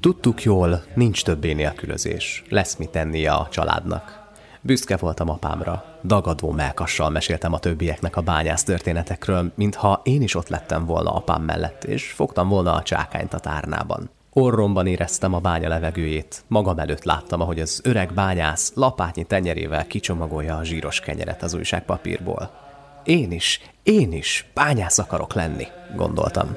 Tudtuk jól, nincs többé nélkülözés. Lesz mit tennie a családnak. Büszke voltam apámra. Dagadó melkassal meséltem a többieknek a bányász történetekről, mintha én is ott lettem volna apám mellett, és fogtam volna a csákányt a tárnában. Orromban éreztem a bánya levegőjét, magam előtt láttam, ahogy az öreg bányász lapátnyi tenyerével kicsomagolja a zsíros kenyeret az újságpapírból. Én is, én is bányász akarok lenni, gondoltam.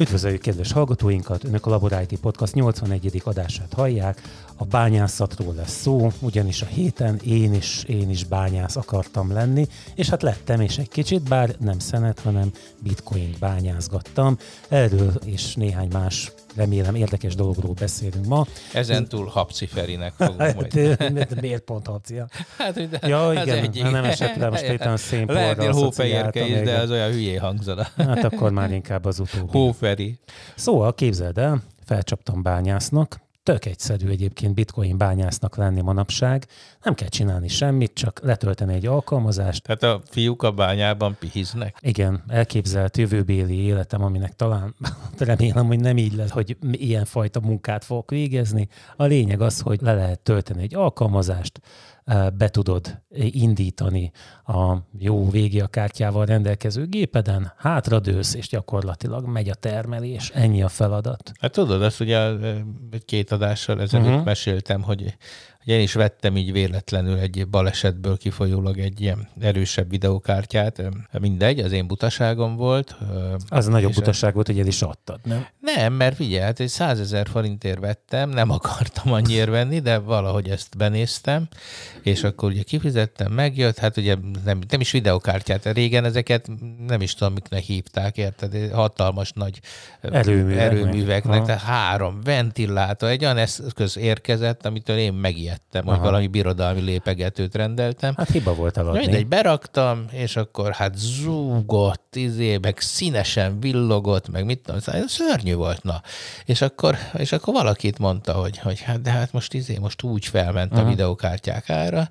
Üdvözöljük kedves hallgatóinkat! Önök a Labor IT Podcast 81. adását hallják. A bányászatról lesz szó, ugyanis a héten én is, én is bányász akartam lenni, és hát lettem, és egy kicsit, bár nem szenet, hanem bitcoin bányázgattam. Erről és néhány más remélem érdekes dologról beszélünk ma. Ezen túl Habci Ferinek fogunk hát, majd. Miért pont Habci? Hát, de ja, igen, egyik. nem esett le most éppen szénporra. Lehetnél hófehérke is, de az olyan hülyé hangzana. Hát akkor már inkább az utóbbi. Hóferi. Szóval képzeld el, felcsaptam bányásznak, Tök egyszerű egyébként bitcoin bányásznak lenni manapság. Nem kell csinálni semmit, csak letölteni egy alkalmazást. Tehát a fiúk a bányában pihiznek? Igen, elképzelt jövőbéli életem, aminek talán remélem, hogy nem így lesz, hogy ilyen fajta munkát fogok végezni. A lényeg az, hogy le lehet tölteni egy alkalmazást, be tudod indítani a jó végi a kártyával rendelkező gépeden, hátradősz, és gyakorlatilag megy a termelés. Ennyi a feladat. Hát tudod, azt ugye két adással ezelőtt uh-huh. meséltem, hogy hogy én is vettem így véletlenül egy balesetből kifolyólag egy ilyen erősebb videokártyát. Mindegy, az én butaságom volt. Az a nagyobb butaság volt, hogy el is adtad, nem? Nem, mert figyelj, hát egy százezer forintért vettem, nem akartam annyiért venni, de valahogy ezt benéztem, és akkor ugye kifizettem, megjött, hát ugye nem, nem is videokártyát, régen ezeket nem is tudom, miknek hívták, érted? Hatalmas nagy Erőművek erőműveknek, tehát három ventilátor, egy olyan eszköz érkezett, amitől én megijedtem megijedtem, Aha. hogy valami birodalmi lépegetőt rendeltem. Hát hiba volt eladni. Mindegy, beraktam, és akkor hát zúgott, izé, meg színesen villogott, meg mit tudom, szóval szörnyű volt, na. És akkor, és akkor valakit mondta, hogy, hogy hát de hát most izé, most úgy felment Aha. a videokártyák ára,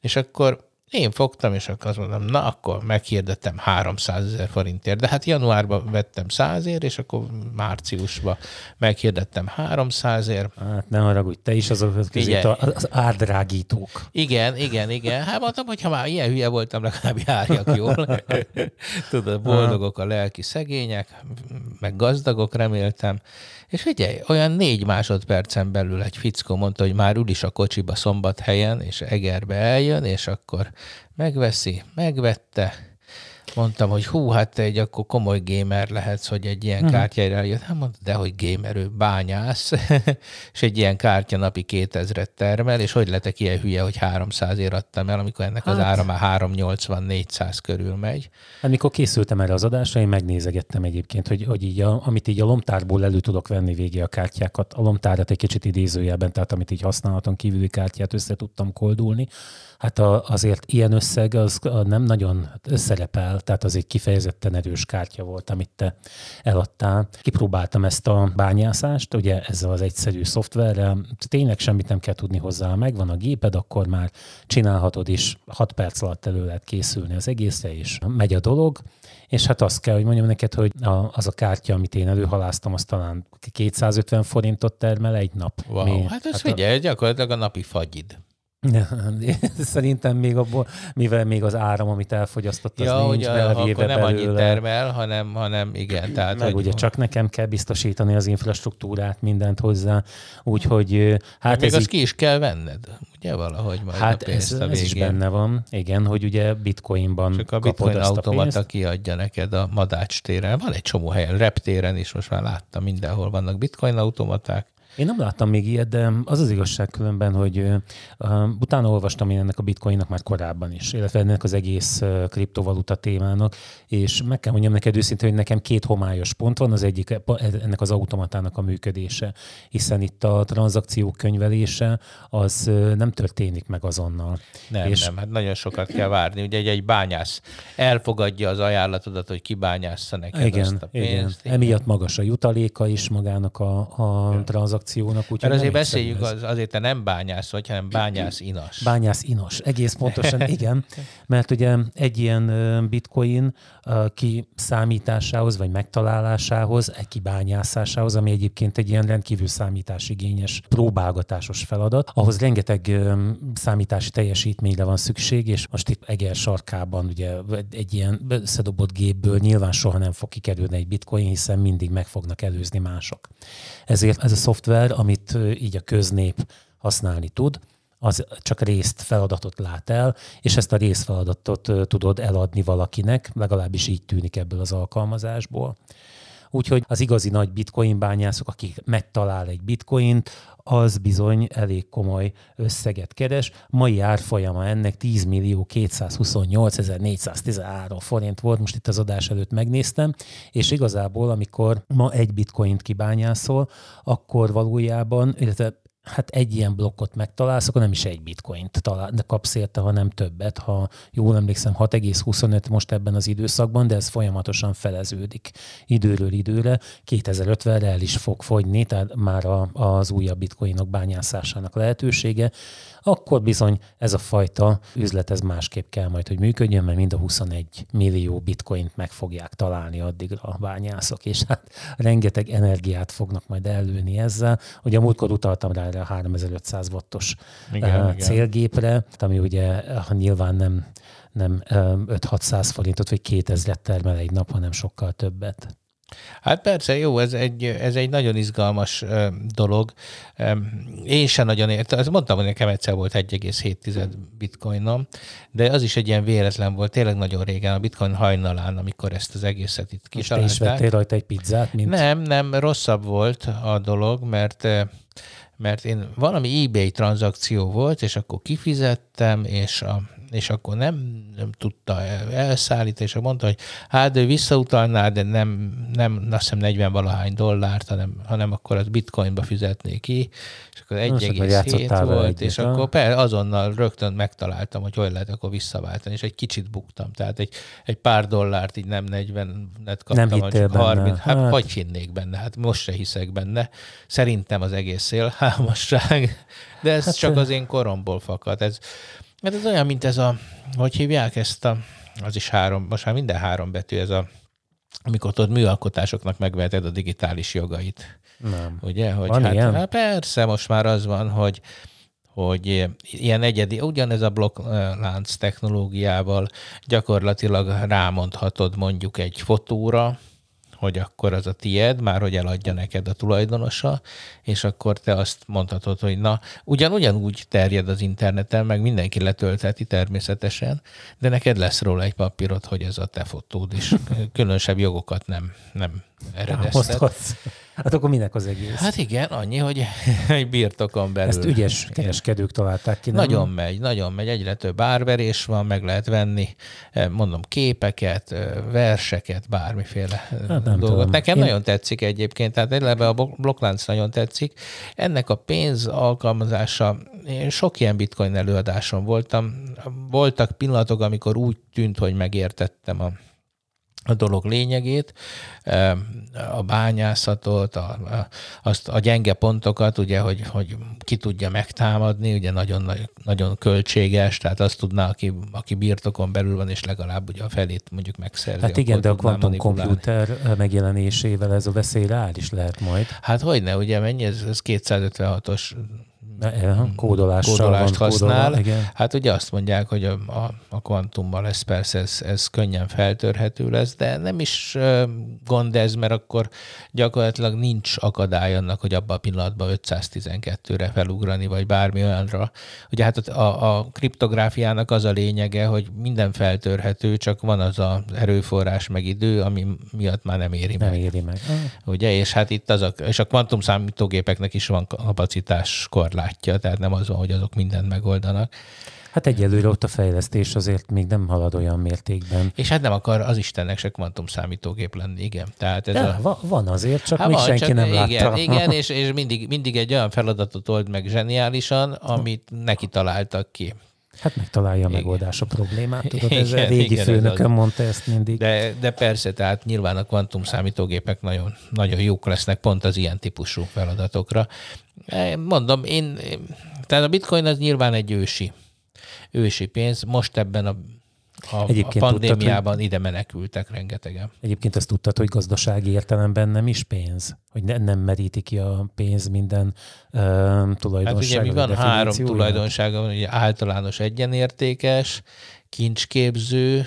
és akkor én fogtam, és akkor azt mondom, na akkor meghirdettem 300 ezer forintért, de hát januárban vettem 100 ér, és akkor márciusban meghirdettem 300 ér. Hát ne haragudj, te is azok közé az árdrágítók. Igen, igen, igen. Hát mondtam, hogy ha már ilyen hülye voltam, legalább járjak jól. Tudod, boldogok a lelki szegények, meg gazdagok reméltem. És figyelj, olyan négy másodpercen belül egy fickó mondta, hogy már ül is a kocsiba szombathelyen, és Egerbe eljön, és akkor megveszi, megvette, mondtam, hogy hú, hát te egy akkor komoly gamer lehetsz, hogy egy ilyen hmm. kártyára jött. Hát mondta, de hogy gamer, ő bányász, és egy ilyen kártya napi 2000-et termel, és hogy letek ilyen hülye, hogy 300 ér adtam el, amikor ennek hát. az ára már 380-400 körül megy. Hát mikor készültem erre az adásra, én megnézegettem egyébként, hogy, hogy így a, amit így a lomtárból elő tudok venni végé a kártyákat, a lomtárat egy kicsit idézőjelben, tehát amit így használaton kívüli kártyát össze tudtam koldulni, hát a, azért ilyen összeg az nem nagyon szerepel, tehát az egy kifejezetten erős kártya volt, amit te eladtál. Kipróbáltam ezt a bányászást, ugye ezzel az egyszerű szoftverrel, tényleg semmit nem kell tudni hozzá, megvan a géped, akkor már csinálhatod is, 6 perc alatt elő lehet készülni az egészre, és megy a dolog. És hát azt kell, hogy mondjam neked, hogy a, az a kártya, amit én előhaláztam, az talán 250 forintot termel egy nap. Wow. Mi, hát ez hát figyelj, a... gyakorlatilag a napi fagyid. Szerintem még abból, mivel még az áram, amit elfogyasztott, az ja, nincs ugye, akkor nem belőle. annyit termel, hanem, hanem igen. Tehát, Meg hogy... ugye csak nekem kell biztosítani az infrastruktúrát, mindent hozzá, úgyhogy hát még ez azt így... ki is kell venned, ugye valahogy majd Hát a ez, ez is benne van, igen, hogy ugye bitcoinban Csak a bitcoin automata kiadja neked a Madács téren. Van egy csomó helyen, reptéren is, most már láttam, mindenhol vannak bitcoin automaták, én nem láttam még ilyet, de az az igazság különben, hogy uh, utána olvastam én ennek a bitcoinnak már korábban is, illetve ennek az egész uh, kriptovaluta témának, és meg kell mondjam neked őszintén, hogy nekem két homályos pont van, az egyik ennek az automatának a működése, hiszen itt a tranzakciók könyvelése az uh, nem történik meg azonnal. Nem, és... nem, hát nagyon sokat kell várni. Ugye egy, egy bányász elfogadja az ajánlatodat, hogy kibányássza neked igen, azt a pénzt. Igen. igen. Emiatt magas a jutaléka is magának a, a tranzakciónak tranzakciónak. Úgy, Mert azért beszéljük, az, azért te nem bányász vagy, hanem bányász inas. Bányász inas, egész pontosan, igen. Mert ugye egy ilyen bitcoin kiszámításához, vagy megtalálásához, egy kibányászásához, ami egyébként egy ilyen rendkívül számításigényes próbálgatásos feladat, ahhoz rengeteg számítási teljesítményre van szükség, és most itt Eger sarkában ugye egy ilyen összedobott gépből nyilván soha nem fog kikerülni egy bitcoin, hiszen mindig meg fognak előzni mások. Ezért ez a szoftver, amit így a köznép használni tud, az csak részt feladatot lát el, és ezt a részfeladatot tudod eladni valakinek, legalábbis így tűnik ebből az alkalmazásból. Úgyhogy az igazi nagy bitcoin bányászok, akik megtalál egy bitcoint, az bizony elég komoly összeget keres. Mai árfolyama ennek 10 millió 228 413 forint volt, most itt az adás előtt megnéztem, és igazából, amikor ma egy bitcoint kibányászol, akkor valójában, illetve hát egy ilyen blokkot megtalálsz, akkor nem is egy bitcoint talál, de kapsz érte, hanem többet. Ha jól emlékszem, 6,25 most ebben az időszakban, de ez folyamatosan feleződik időről időre. 2050-re el is fog fogyni, tehát már a, az újabb bitcoinok bányászásának lehetősége akkor bizony ez a fajta üzlet ez másképp kell majd, hogy működjön, mert mind a 21 millió bitcoint meg fogják találni addig a bányászok, és hát rengeteg energiát fognak majd előni ezzel. Ugye a múltkor utaltam rá erre a 3500 wattos igen, uh, célgépre, igen. ami ugye nyilván nem nem 5-600 forintot vagy 2000 termel egy nap, hanem sokkal többet. Hát persze, jó, ez egy, ez egy nagyon izgalmas dolog. Én sem nagyon értem, azt mondtam, hogy nekem egyszer volt 1,7 bitcoinom, de az is egy ilyen véletlen volt, tényleg nagyon régen, a bitcoin hajnalán, amikor ezt az egészet itt kitalálták. És te is vettél rajta egy pizzát? Mint... Nem, nem, rosszabb volt a dolog, mert mert én valami eBay tranzakció volt, és akkor kifizettem, és a és akkor nem, nem tudta elszállítani, és mondta, hogy hát ő visszautalná, de nem, nem azt hiszem 40 valahány dollárt, hanem, hanem akkor az bitcoinba fizetné ki, és akkor 1,7 volt, és akkor per, azonnal rögtön megtaláltam, hogy hogy lehet akkor visszaváltani, és egy kicsit buktam, tehát egy, egy pár dollárt így nem 40-et kaptam, nem csak 30, hát, hát. hogy hinnék benne, hát most se hiszek benne. Szerintem az egész szélhámosság, de ez hát csak az én koromból fakad. Ez, mert ez olyan, mint ez a, hogy hívják ezt a, az is három, most már minden három betű, ez a, amikor tudod, műalkotásoknak megveheted a digitális jogait. Nem. Ugye? Hogy van hát, ilyen? Hát persze, most már az van, hogy hogy ilyen egyedi, ugyanez a blokklánc technológiával gyakorlatilag rámondhatod mondjuk egy fotóra, hogy akkor az a tied, már hogy eladja neked a tulajdonosa, és akkor te azt mondhatod, hogy na, ugyan ugyanúgy terjed az interneten, meg mindenki letöltheti természetesen, de neked lesz róla egy papírod, hogy ez a te fotód, és különösebb jogokat nem, nem eredeztet. Hát akkor minek az egész? Hát igen, annyi, hogy egy birtokon belül. Ezt ügyes kereskedők találták ki. Nem? Nagyon megy, nagyon megy. Egyre több árverés van, meg lehet venni, eh, mondom, képeket, eh, verseket, bármiféle eh, hát dolgot. Tudom. Nekem Én... nagyon tetszik egyébként, tehát ebben a blokklánc nagyon tetszik. Ennek a pénz alkalmazása, én sok ilyen bitcoin előadáson voltam. Voltak pillanatok, amikor úgy tűnt, hogy megértettem a a dolog lényegét, a bányászatot, a, a, azt a gyenge pontokat, ugye, hogy, hogy ki tudja megtámadni, ugye nagyon, nagyon költséges, tehát azt tudná, aki, aki birtokon belül van, és legalább ugye a felét mondjuk megszerzi. Hát igen, de a kvantumkomputer megjelenésével ez a veszély is lehet majd. Hát hogyne, ugye mennyi, ez, ez 256-os kódolással kódolást van, használ. Kódolva, igen. Hát ugye azt mondják, hogy a, a, a kvantummal lesz persze ez, ez könnyen feltörhető lesz, de nem is gond ez, mert akkor gyakorlatilag nincs akadály annak, hogy abban a pillanatban 512-re felugrani, vagy bármi olyanra. Ugye hát a, a kriptográfiának az a lényege, hogy minden feltörhető, csak van az a erőforrás meg idő, ami miatt már nem éri nem meg. éri meg. Ugye, és hát itt az a, és a kvantum számítógépeknek is van kapacitás korlát látja, tehát nem az van, hogy azok mindent megoldanak. Hát egyelőre ott a fejlesztés azért még nem halad olyan mértékben. És hát nem akar az Istennek se kvantum számítógép lenni, igen. Tehát ez De a... van azért, csak hát még van, senki csak nem igen, látta. Igen, és, és mindig, mindig egy olyan feladatot old meg zseniálisan, amit neki találtak ki. Hát megtalálja a megoldás a problémát. Tudod, ez Igen, a régi igen, ez főnököm az. mondta ezt mindig. De, de persze, tehát nyilván a kvantum számítógépek nagyon, nagyon jók lesznek pont az ilyen típusú feladatokra. Eh, Mondom, én, tehát a bitcoin az nyilván egy ősi, ősi pénz. Most ebben a, a, a Egyébként pandémiában ide menekültek rengetegen. Egyébként ezt tudtad, hogy gazdasági értelemben nem is pénz? Hogy ne, nem meríti ki a pénz minden uh, Hát tulajdonsága? ugye mi van három tulajdonsága, van, ugye általános egyenértékes, kincsképző,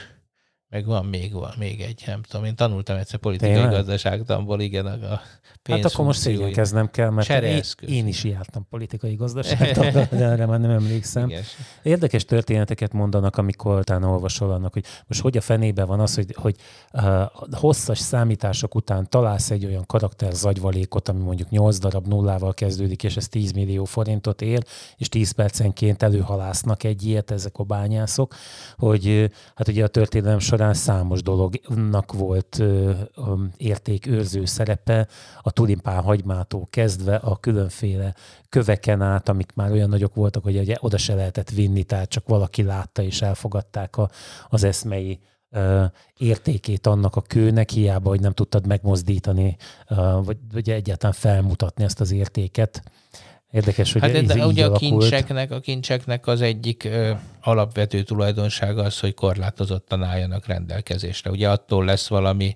meg van még, van még egy, nem tudom, én tanultam egyszer politikai Tényleg? gazdaságtanból, igen, a, a Hát akkor most szégyenkeznem kell, mert én, én is jártam politikai gazdaságtan, de erre már nem emlékszem. Igen. Érdekes történeteket mondanak, amikor utána olvasol annak, hogy most hogy a fenébe van az, hogy, hogy uh, hosszas számítások után találsz egy olyan karakter zagyvalékot, ami mondjuk 8 darab nullával kezdődik, és ez 10 millió forintot ér, és 10 percenként előhalásznak egy ilyet ezek a bányászok, hogy hát ugye a történelem során számos dolognak volt értékőrző szerepe, a tulimpán hagymától kezdve a különféle köveken át, amik már olyan nagyok voltak, hogy ugye oda se lehetett vinni, tehát csak valaki látta és elfogadták a, az eszmei értékét annak a kőnek, hiába, hogy nem tudtad megmozdítani, vagy, vagy egyáltalán felmutatni ezt az értéket. Érdekes, hogy Hát ez de így ugye a alakult. kincseknek, a kincseknek az egyik ö, alapvető tulajdonsága az, hogy korlátozottan álljanak rendelkezésre. Ugye attól lesz valami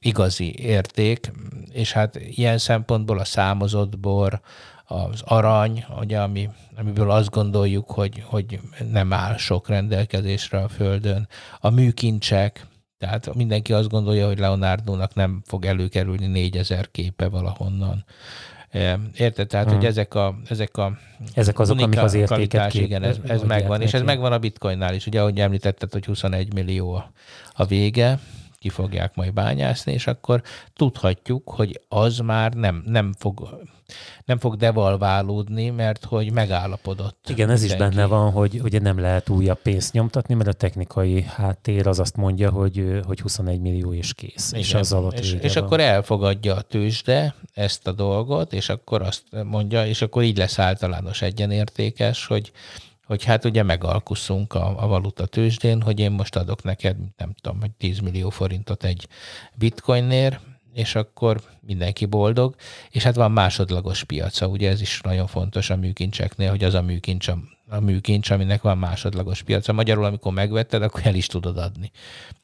igazi érték, és hát ilyen szempontból a számozott bor, az arany, ugye, ami, amiből azt gondoljuk, hogy, hogy nem áll sok rendelkezésre a Földön, a műkincsek, tehát mindenki azt gondolja, hogy Leonardo-nak nem fog előkerülni 4000 képe valahonnan. Érted? Tehát, Hmm. hogy ezek a, ezek a Ezek azok, amik az értéket kép- igen, ez, ez megvan, és ez neki. megvan a bitcoinnál is. Ugye, ahogy említetted, hogy 21 millió a, a vége, ki fogják majd bányászni, és akkor tudhatjuk, hogy az már nem, nem fog nem fog devalválódni, mert hogy megállapodott. Igen, ez is mindenki. benne van, hogy ugye nem lehet újabb pénzt nyomtatni, mert a technikai háttér az azt mondja, hogy, hogy 21 millió és kész. És Igen. az alatt és, és van. akkor elfogadja a tőzsde ezt a dolgot, és akkor azt mondja, és akkor így lesz általános egyenértékes, hogy, hogy hát ugye megalkuszunk a, a valuta tőzsdén, hogy én most adok neked, nem tudom, hogy 10 millió forintot egy bitcoinnér, és akkor mindenki boldog, és hát van másodlagos piaca, ugye ez is nagyon fontos a műkincseknél, hogy az a műkincs, a, a műkincs, aminek van másodlagos piaca. Magyarul, amikor megvetted, akkor el is tudod adni.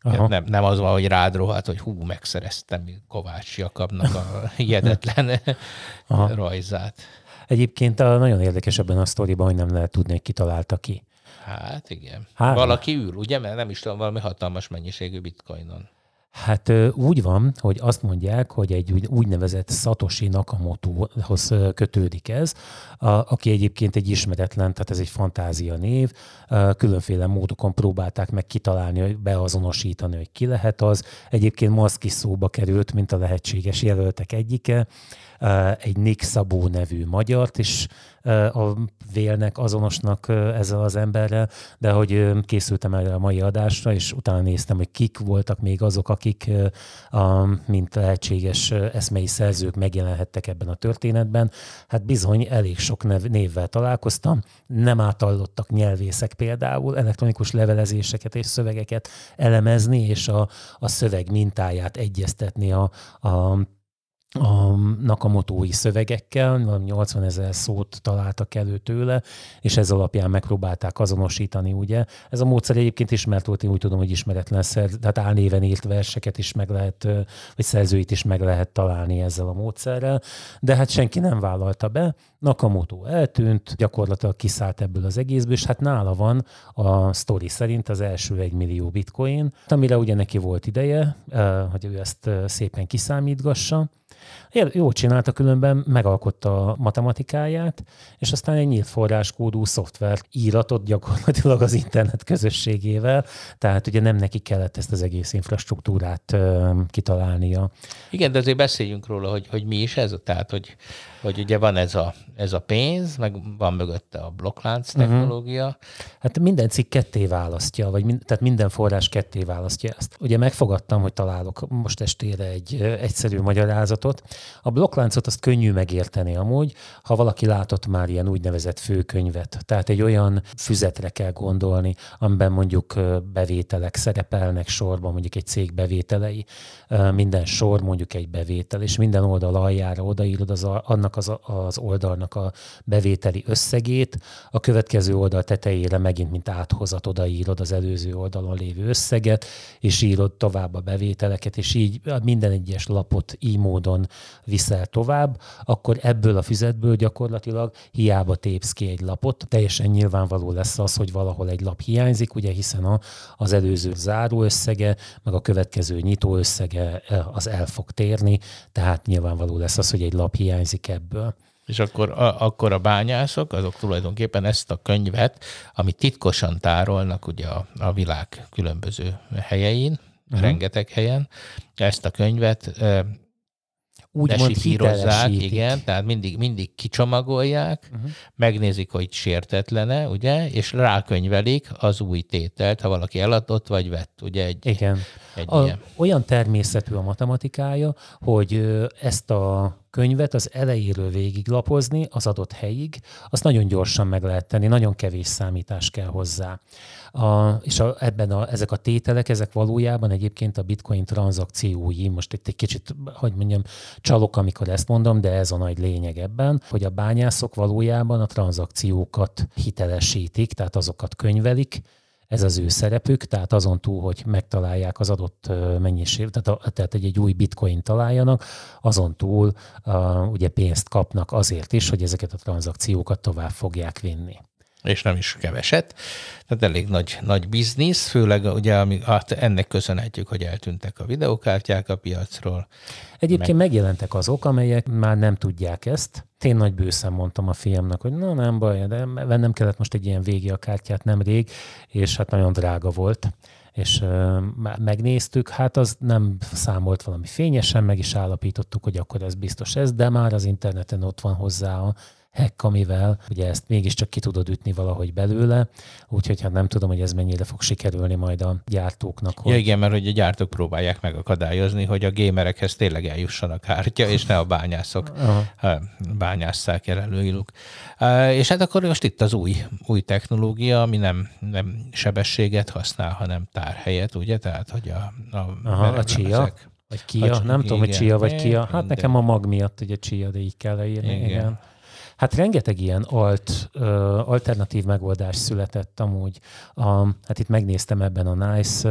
Aha. Nem, nem az van, hogy rád rohadt, hogy hú, megszereztem Kovács Jakabnak a hihetetlen Aha. rajzát. Egyébként a, nagyon érdekes ebben a sztoriban, hogy nem lehet tudni, hogy ki találta ki. Hát igen. Hát- Valaki ül, ugye? Mert nem is tudom, valami hatalmas mennyiségű bitcoinon. Hát úgy van, hogy azt mondják, hogy egy úgy- úgynevezett Satoshi Nakamotohoz kötődik ez, a, aki egyébként egy ismeretlen, tehát ez egy fantázia név, különféle módokon próbálták meg kitalálni, hogy beazonosítani, hogy ki lehet az. Egyébként is szóba került, mint a lehetséges jelöltek egyike, egy Nick Szabó nevű magyart is ö, a vélnek azonosnak ö, ezzel az emberrel, de hogy készültem erre a mai adásra, és utána néztem, hogy kik voltak még azok, akik a, mint lehetséges eszmei szerzők megjelenhettek ebben a történetben. Hát bizony elég sok nev, névvel találkoztam, nem átallottak nyelvészek például elektronikus levelezéseket és szövegeket elemezni, és a, a szöveg mintáját egyeztetni a, a a Nakamotói szövegekkel, valami 80 ezer szót találtak elő tőle, és ez alapján megpróbálták azonosítani, ugye. Ez a módszer egyébként ismert volt, én úgy tudom, hogy ismeretlen szer, tehát álnéven írt verseket is meg lehet, vagy szerzőit is meg lehet találni ezzel a módszerrel, de hát senki nem vállalta be. Nakamoto eltűnt, gyakorlatilag kiszállt ebből az egészből, és hát nála van a sztori szerint az első egy millió bitcoin, amire ugye neki volt ideje, hogy ő ezt szépen kiszámítgassa, Jól- csinálta, különben megalkotta a matematikáját, és aztán egy nyílt forráskódú szoftver íratot gyakorlatilag az internet közösségével, tehát ugye nem neki kellett ezt az egész infrastruktúrát ö, kitalálnia. Igen, de azért beszéljünk róla, hogy, hogy mi is ez. Tehát, hogy, hogy ugye van ez a, ez a pénz, meg van mögötte a blokklánc technológia. Hát minden cikk ketté választja, vagy mind, tehát minden forrás ketté választja ezt. Ugye megfogadtam, hogy találok most estére egy ö, egyszerű magyarázatot. A blokkláncot azt könnyű megérteni amúgy, ha valaki látott már ilyen úgynevezett főkönyvet. Tehát egy olyan füzetre kell gondolni, amiben mondjuk bevételek szerepelnek sorban, mondjuk egy cég bevételei, minden sor mondjuk egy bevétel, és minden oldal aljára odaírod az, annak az, az oldalnak a bevételi összegét, a következő oldal tetejére megint, mint áthozat odaírod az előző oldalon lévő összeget, és írod tovább a bevételeket, és így minden egyes lapot így módon viszel tovább, akkor ebből a füzetből gyakorlatilag hiába tépsz ki egy lapot, teljesen nyilvánvaló lesz az, hogy valahol egy lap hiányzik, ugye hiszen a, az előző záró összege, meg a következő nyitó összege eh, az el fog térni, tehát nyilvánvaló lesz az, hogy egy lap hiányzik ebből. És akkor a, akkor a bányászok, azok tulajdonképpen ezt a könyvet, amit titkosan tárolnak ugye a, a világ különböző helyein, uh-huh. rengeteg helyen, ezt a könyvet úgymond igen, tehát mindig, mindig kicsomagolják, uh-huh. megnézik, hogy sértetlene, ugye, és rákönyvelik az új tételt, ha valaki eladott vagy vett, ugye egy, igen. egy a, ilyen. Olyan természetű a matematikája, hogy ezt a könyvet az elejéről végiglapozni az adott helyig, azt nagyon gyorsan meg lehet tenni, nagyon kevés számítás kell hozzá. A, és a, ebben a, ezek a tételek, ezek valójában egyébként a bitcoin tranzakciói, most itt egy kicsit, hogy mondjam, csalok, amikor ezt mondom, de ez a nagy lényeg ebben, hogy a bányászok valójában a tranzakciókat hitelesítik, tehát azokat könyvelik, az ő szerepük, tehát azon túl, hogy megtalálják az adott mennyiség, tehát, a, tehát egy, egy új bitcoin találjanak, azon túl uh, ugye pénzt kapnak azért is, hogy ezeket a tranzakciókat tovább fogják vinni és nem is keveset. Tehát elég nagy, nagy biznisz, főleg ugye ami, hát ennek köszönhetjük, hogy eltűntek a videokártyák a piacról. Egyébként meg... megjelentek azok, amelyek már nem tudják ezt. Én nagy bőszem mondtam a fiamnak, hogy na nem baj, de vennem kellett most egy ilyen végi a kártyát nemrég, és hát nagyon drága volt és uh, megnéztük, hát az nem számolt valami fényesen, meg is állapítottuk, hogy akkor ez biztos ez, de már az interneten ott van hozzá a hack, amivel ugye ezt mégiscsak ki tudod ütni valahogy belőle, úgyhogy hát nem tudom, hogy ez mennyire fog sikerülni majd a gyártóknak. Hogy... Ja igen, mert hogy a gyártók próbálják megakadályozni, hogy a gémerekhez tényleg eljusson a kártya, és ne a bányászok Aha. bányásszák el előiluk. És hát akkor most itt az új, új technológia, ami nem, nem sebességet használ, hanem tárhelyet, ugye? Tehát, hogy a, a, Aha, a csia. Vagy Kia, a, nem igen, tudom, hogy Chia vagy Kia. Hát nekem a mag miatt ugye Chia, de így kell leírni. Igen. igen. Hát rengeteg ilyen alt, alternatív megoldás született amúgy. A, hát itt megnéztem ebben a Nice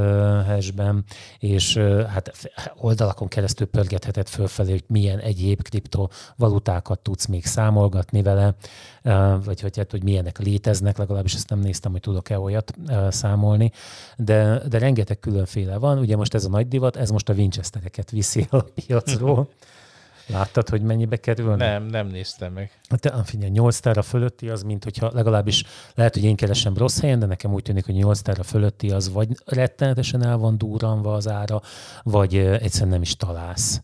hashben, és hát oldalakon keresztül pörgethetett fölfelé, hogy milyen egyéb kriptovalutákat tudsz még számolgatni vele, vagy hogy, hát, hogy milyenek léteznek, legalábbis ezt nem néztem, hogy tudok-e olyat számolni, de, de rengeteg különféle van. Ugye most ez a nagy divat, ez most a Winchestereket viszi a piacról. Láttad, hogy mennyibe kerül? Nem, nem néztem meg. Hát figyelj, 8 tára fölötti az, mint hogyha legalábbis lehet, hogy én keresem rossz helyen, de nekem úgy tűnik, hogy 8 tára fölötti az vagy rettenetesen el van durranva az ára, vagy egyszerűen nem is találsz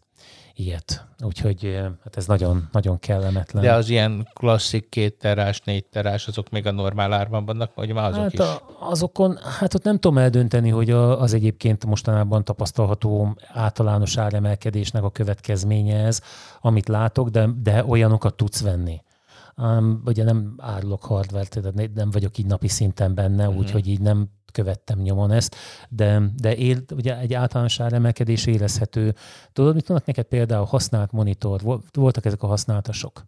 ilyet. Úgyhogy hát ez nagyon, nagyon kellemetlen. De az ilyen klasszik két terás, négy terás, azok még a normál árban vannak, vagy már azok hát is? A, azokon, hát ott nem tudom eldönteni, hogy az egyébként mostanában tapasztalható általános áremelkedésnek a következménye ez, amit látok, de, de olyanokat tudsz venni. Um, ugye nem árulok hardware tehát nem vagyok így napi szinten benne, uh-huh. úgyhogy így nem követtem nyomon ezt, de, de él, ugye egy általános áremelkedés érezhető. Tudod, mit mondnak neked például használt monitor? Voltak ezek a használatosok,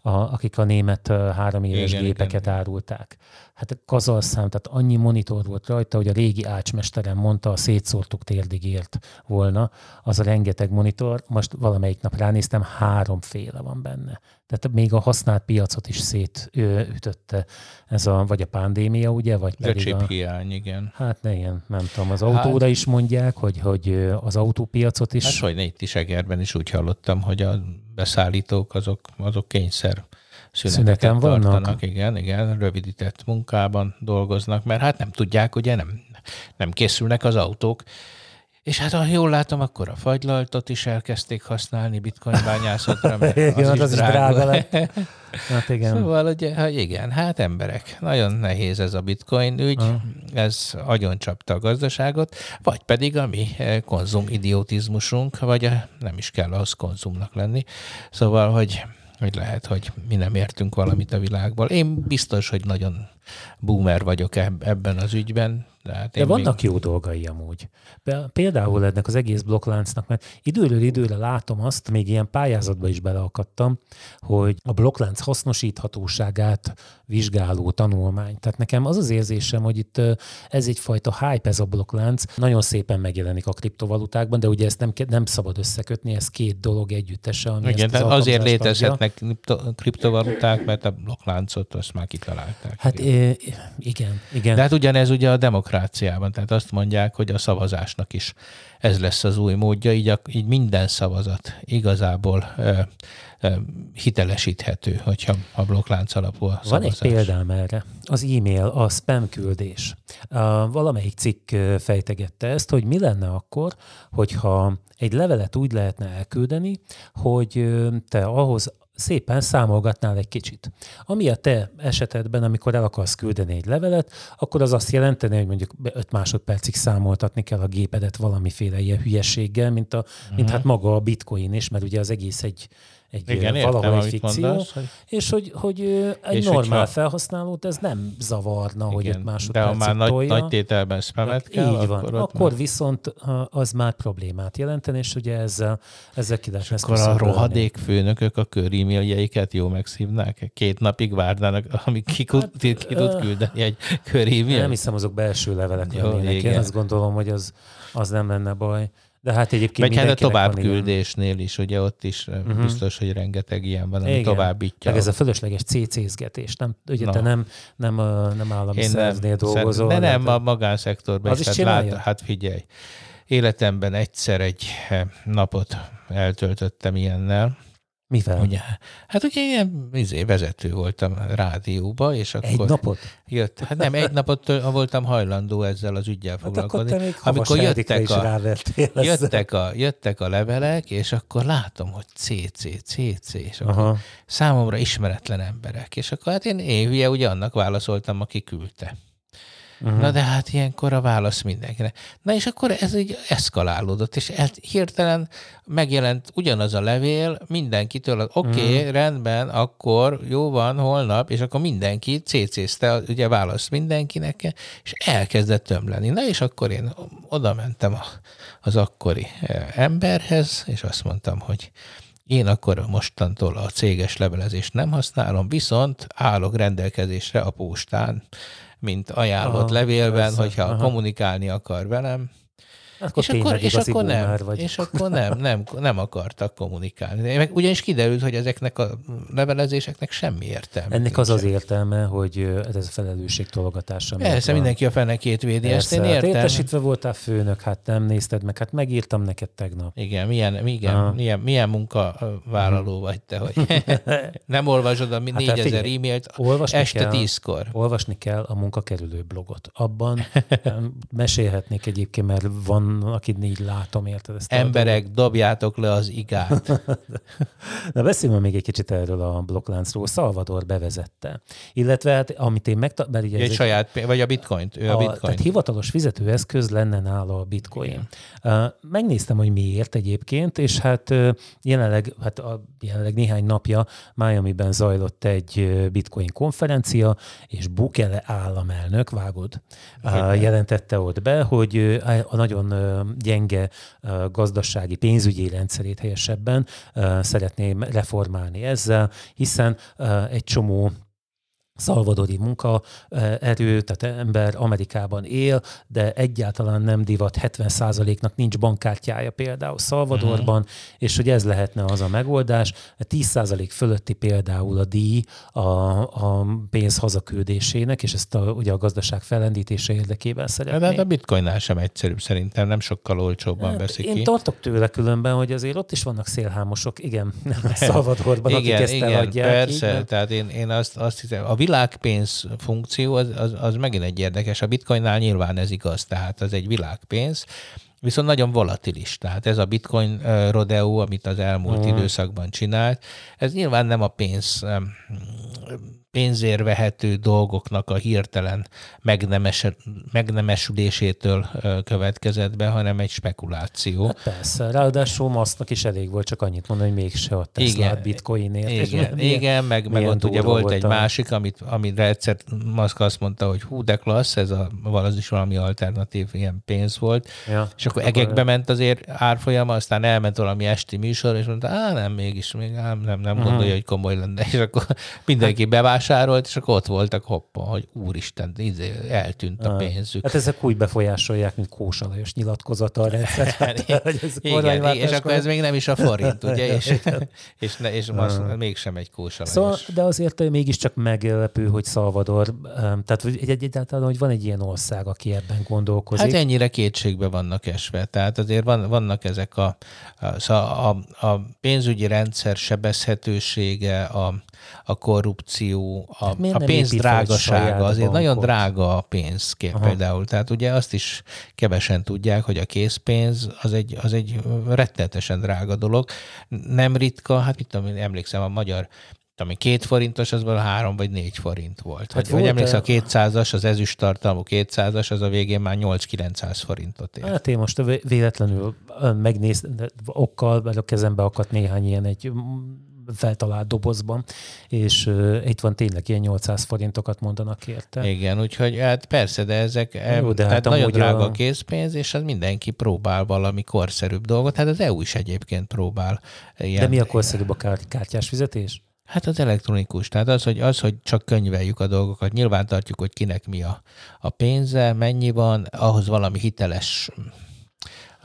a, akik a német három éves igen, gépeket igen. árulták. Hát kazalszám, tehát annyi monitor volt rajta, hogy a régi ácsmesterem mondta, a szétszórtuk térdig ért volna, az a rengeteg monitor, most valamelyik nap ránéztem, háromféle van benne. Tehát még a használt piacot is szétütötte ez a, vagy a pandémia, ugye, vagy pedig a... hiány, igen. Hát ne ilyen, nem tudom, az autóra hát, is mondják, hogy, hogy az autópiacot is. Hát hogy itt is Egerben is úgy hallottam, hogy a beszállítók azok, azok kényszer szüneteken vannak. Tartanak, igen, igen, rövidített munkában dolgoznak, mert hát nem tudják, ugye nem, nem készülnek az autók, És hát ha jól látom, akkor a fagylaltot is elkezdték használni bitcoin bányászatra, mert Igen, az, hát is az is drága. drága lett. Hát igen. Szóval, ugye, hát igen, hát emberek, nagyon nehéz ez a bitcoin ügy, Aha. ez agyoncsapta a gazdaságot, vagy pedig a mi eh, konzum idiotizmusunk, vagy a, nem is kell ahhoz konzumnak lenni. Szóval, hogy, hogy lehet, hogy mi nem értünk valamit a világból. Én biztos, hogy nagyon boomer vagyok eb- ebben az ügyben. De, hát De én vannak jó dolgai amúgy. Például ennek az egész blokkláncnak, mert időről időre látom azt, még ilyen pályázatba is beleakadtam, hogy a blokklánc hasznosíthatóságát vizsgáló tanulmány. Tehát nekem az az érzésem, hogy itt ez egyfajta hype ez a blokklánc, nagyon szépen megjelenik a kriptovalutákban, de ugye ezt nem, nem szabad összekötni, ez két dolog együttese. Ami Igen, ezt az tehát azért létezhetnek kripto- kriptovaluták, mert a blokkláncot azt már kitalálták. Hát igen, igen. De hát ugyanez ugye a demokráciában, tehát azt mondják, hogy a szavazásnak is ez lesz az új módja, így, a, így minden szavazat igazából ö, ö, hitelesíthető, hogyha a blokklánc alapú a Van egy szavazás. példám erre. Az e-mail, a spam küldés. Valamelyik cikk fejtegette ezt, hogy mi lenne akkor, hogyha egy levelet úgy lehetne elküldeni, hogy te ahhoz szépen számolgatnál egy kicsit. Ami a te esetedben, amikor el akarsz küldeni egy levelet, akkor az azt jelenteni, hogy mondjuk 5 másodpercig számoltatni kell a gépedet valamiféle ilyen hülyeséggel, mint, a, uh-huh. mint hát maga a bitcoin is, mert ugye az egész egy, egy. Igen, valahol egy fikció, mondasz, hogy- és hogy, hogy egy És normál hogyha- felhasználót ez nem zavarna, hogy Igen, öt de ha már nagy, tolja. nagy tételben spamet kell, Így van. akkor, Akkor, már- viszont az már problémát jelenteni, és ugye ezzel, ezzel ki lehet akkor a rohadék főnökök a köríméljeiket jó megszívnák? Két napig várnának, amíg ki, hát, ki, ki tud küldeni egy Nem körímél? hiszem, azok belső levelek Jó, lennének. Én azt gondolom, hogy az, az nem lenne baj. De hát egyébként Vagy hát a továbbküldésnél is, ugye ott is uh-huh. biztos, hogy rengeteg ilyen van, ami Igen. továbbítja. Meg ez a fölösleges CC-zgetés. Nem, ugye Na. te nem, nem, nem állami Én nem, szervnél dolgozol. de nem, de- a magánszektorban Az is. is hát, lát, hát figyelj, életemben egyszer egy eh, napot eltöltöttem ilyennel. Mivel? Ugye, hát ugye ilyen izé, vezető voltam rádióba, és akkor Egy napot? jött. Hát nem, egy napot voltam hajlandó ezzel az ügyel Hát akkor foglalkozni. még Havas amikor jöttek a, jöttek, a, jöttek a levelek, és akkor látom, hogy CC, CC, és akkor Aha. számomra ismeretlen emberek. És akkor hát én, én hülye ugye annak válaszoltam, aki küldte. Uh-huh. Na de hát ilyenkor a válasz mindenkinek. Na és akkor ez így eszkalálódott, és el, hirtelen megjelent ugyanaz a levél mindenkitől, oké, okay, uh-huh. rendben, akkor jó van, holnap, és akkor mindenki CC-zte ugye választ mindenkinek, és elkezdett tömleni. Na és akkor én oda mentem a, az akkori eh, emberhez, és azt mondtam, hogy én akkor mostantól a céges levelezést nem használom, viszont állok rendelkezésre a postán, mint ajánlott Aha, levélben, persze, hogyha aha. kommunikálni akar velem. Akkor és akkor, és akkor nem, vagy. és akkor nem, nem, nem akartak kommunikálni. Meg ugyanis kiderült, hogy ezeknek a levelezéseknek semmi értelme. Ennek az az értelme, hogy ez a felelősség tologatása. Persze, van. mindenki a fenekét védi, ezt én hát értem. Értesítve voltál főnök, hát nem nézted meg, hát megírtam neked tegnap. Igen, milyen, igen, Aha. milyen, milyen munkavállaló vagy te, hogy nem olvasod a Hát 4000 figyelj, e-mailt olvasni este kell. tízkor. Olvasni kell a munkakerülő blogot. Abban mesélhetnék egyébként, mert van, aki így látom, érted ezt? Emberek, dobjátok le az igát. Na beszéljünk még egy kicsit erről a blokkláncról. Salvador bevezette. Illetve hát, amit én megta... Mert ugye ez Egy saját, vagy a bitcoint, ő a, a, bitcoin. tehát hivatalos fizetőeszköz lenne nála a bitcoin. Uh, megnéztem, hogy miért egyébként, és hát jelenleg, hát a, jelenleg néhány napja Miami-ben zajlott egy bitcoin konferencia, és Bukele államelnök, vágod, uh, jelentette ott be, hogy a nagyon gyenge gazdasági pénzügyi rendszerét helyesebben szeretné reformálni ezzel, hiszen egy csomó szalvadori munka erő, tehát ember Amerikában él, de egyáltalán nem divat, 70%-nak nincs bankkártyája például Szalvadorban, uh-huh. és hogy ez lehetne az a megoldás. 10% fölötti például a díj a, a pénz hazaküldésének, és ezt a, ugye a gazdaság felendítése érdekében De szeretné. hát a bitcoinnál sem egyszerűbb szerintem, nem sokkal olcsóbban veszik Én ki. tartok tőle különben, hogy azért ott is vannak szélhámosok, igen, Szalvadorban, akik igen, ezt igen, eladják. persze, így, mert- tehát én, én azt, azt hiszem, a világpénz funkció az, az, az megint egy érdekes. A bitcoinnál nyilván ez igaz, tehát az egy világpénz, viszont nagyon volatilis. Tehát ez a bitcoin rodeo, amit az elmúlt mm. időszakban csinált, ez nyilván nem a pénz pénzért vehető dolgoknak a hirtelen megnemes, megnemesülésétől következett be, hanem egy spekuláció. Hát persze, ráadásul masznak is elég volt csak annyit mondani, hogy mégse a Tesla igen, bitcoinért. Igen, milyen, igen meg, meg ott ugye volt egy a... másik, amit, amire egyszer Musk azt mondta, hogy hú, de klassz, ez a, valami is valami alternatív ilyen pénz volt, ja, és akkor egekbe ment azért árfolyama, aztán elment valami esti műsor, és mondta, á, nem, mégis, még nem, nem, nem uh-huh. gondolja, hogy komoly lenne, és akkor mindenki bevás vásárolt, és akkor ott voltak hoppa, hogy úristen, izé, eltűnt a pénzük. Hát ezek úgy befolyásolják, mint Kósa Lajos nyilatkozata a rendszer. igen, és akkor ez még nem is a forint, ugye? És, és, ne, és most mégsem egy Kósa Lajos. Szóval, de azért mégiscsak meglepő, hogy Salvador, tehát egy, egy, egyáltalán, hogy van egy ilyen ország, aki ebben gondolkozik. Hát ennyire kétségbe vannak esve. Tehát azért van, vannak ezek a, a, a, a pénzügyi rendszer sebezhetősége, a, a korrupció, a, hát a pénz drágasága, azért bankot? nagyon drága a pénz Aha. például. Tehát ugye azt is kevesen tudják, hogy a készpénz az egy, az egy rettenetesen drága dolog. Nem ritka, hát mit tudom, én emlékszem, a magyar ami két forintos, az valami három vagy négy forint volt. Hát vagy, vagy emlékszem, a 200-as, az ezüst tartalmú 200-as, az a végén már 8-900 forintot ért. Hát én most véletlenül megnéz, okkal, mert a kezembe akadt néhány ilyen egy feltalált dobozban, és uh, itt van tényleg ilyen 800 forintokat mondanak érte. Igen, úgyhogy hát persze, de ezek Jó, de hát nagyon drága a készpénz, és az mindenki próbál valami korszerűbb dolgot. Hát az EU is egyébként próbál. Ilyen, de mi a korszerűbb a kártyás fizetés? Hát az elektronikus, tehát az, hogy, az, hogy csak könyveljük a dolgokat, nyilván tartjuk, hogy kinek mi a, a pénze, mennyi van, ahhoz valami hiteles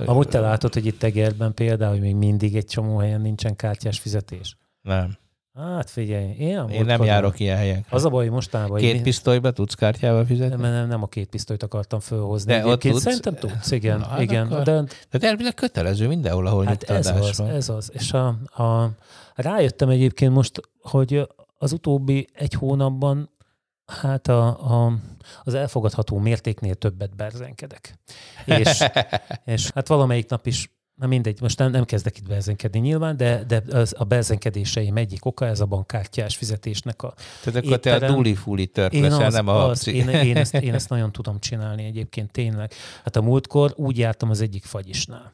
Amúgy te látod, hogy itt Egerben például, hogy még mindig egy csomó helyen nincsen kártyás fizetés? Nem. Hát figyelj, én, én nem járok ilyen helyen. Az a baj, hogy mostában... Két én... pisztolyba tudsz kártyával fizetni? Nem, nem, nem a két pisztolyt akartam fölhozni. De ott tudsz? Szerintem tudsz, igen. Na, hát igen akkor... de... elvileg kötelező mindenhol, ahol hát ez az, van. ez az. És a, a, rájöttem egyébként most, hogy az utóbbi egy hónapban hát a, a, az elfogadható mértéknél többet berzenkedek. És, és hát valamelyik nap is Na mindegy, most nem, nem kezdek itt bezenkedni nyilván, de, de az, a bezenkedéseim egyik oka ez a bankkártyás fizetésnek a Tehát akkor étterem. te a duli-fuli tört leszel, az, nem a az, én, én, ezt, én ezt nagyon tudom csinálni egyébként tényleg. Hát a múltkor úgy jártam az egyik fagyisnál.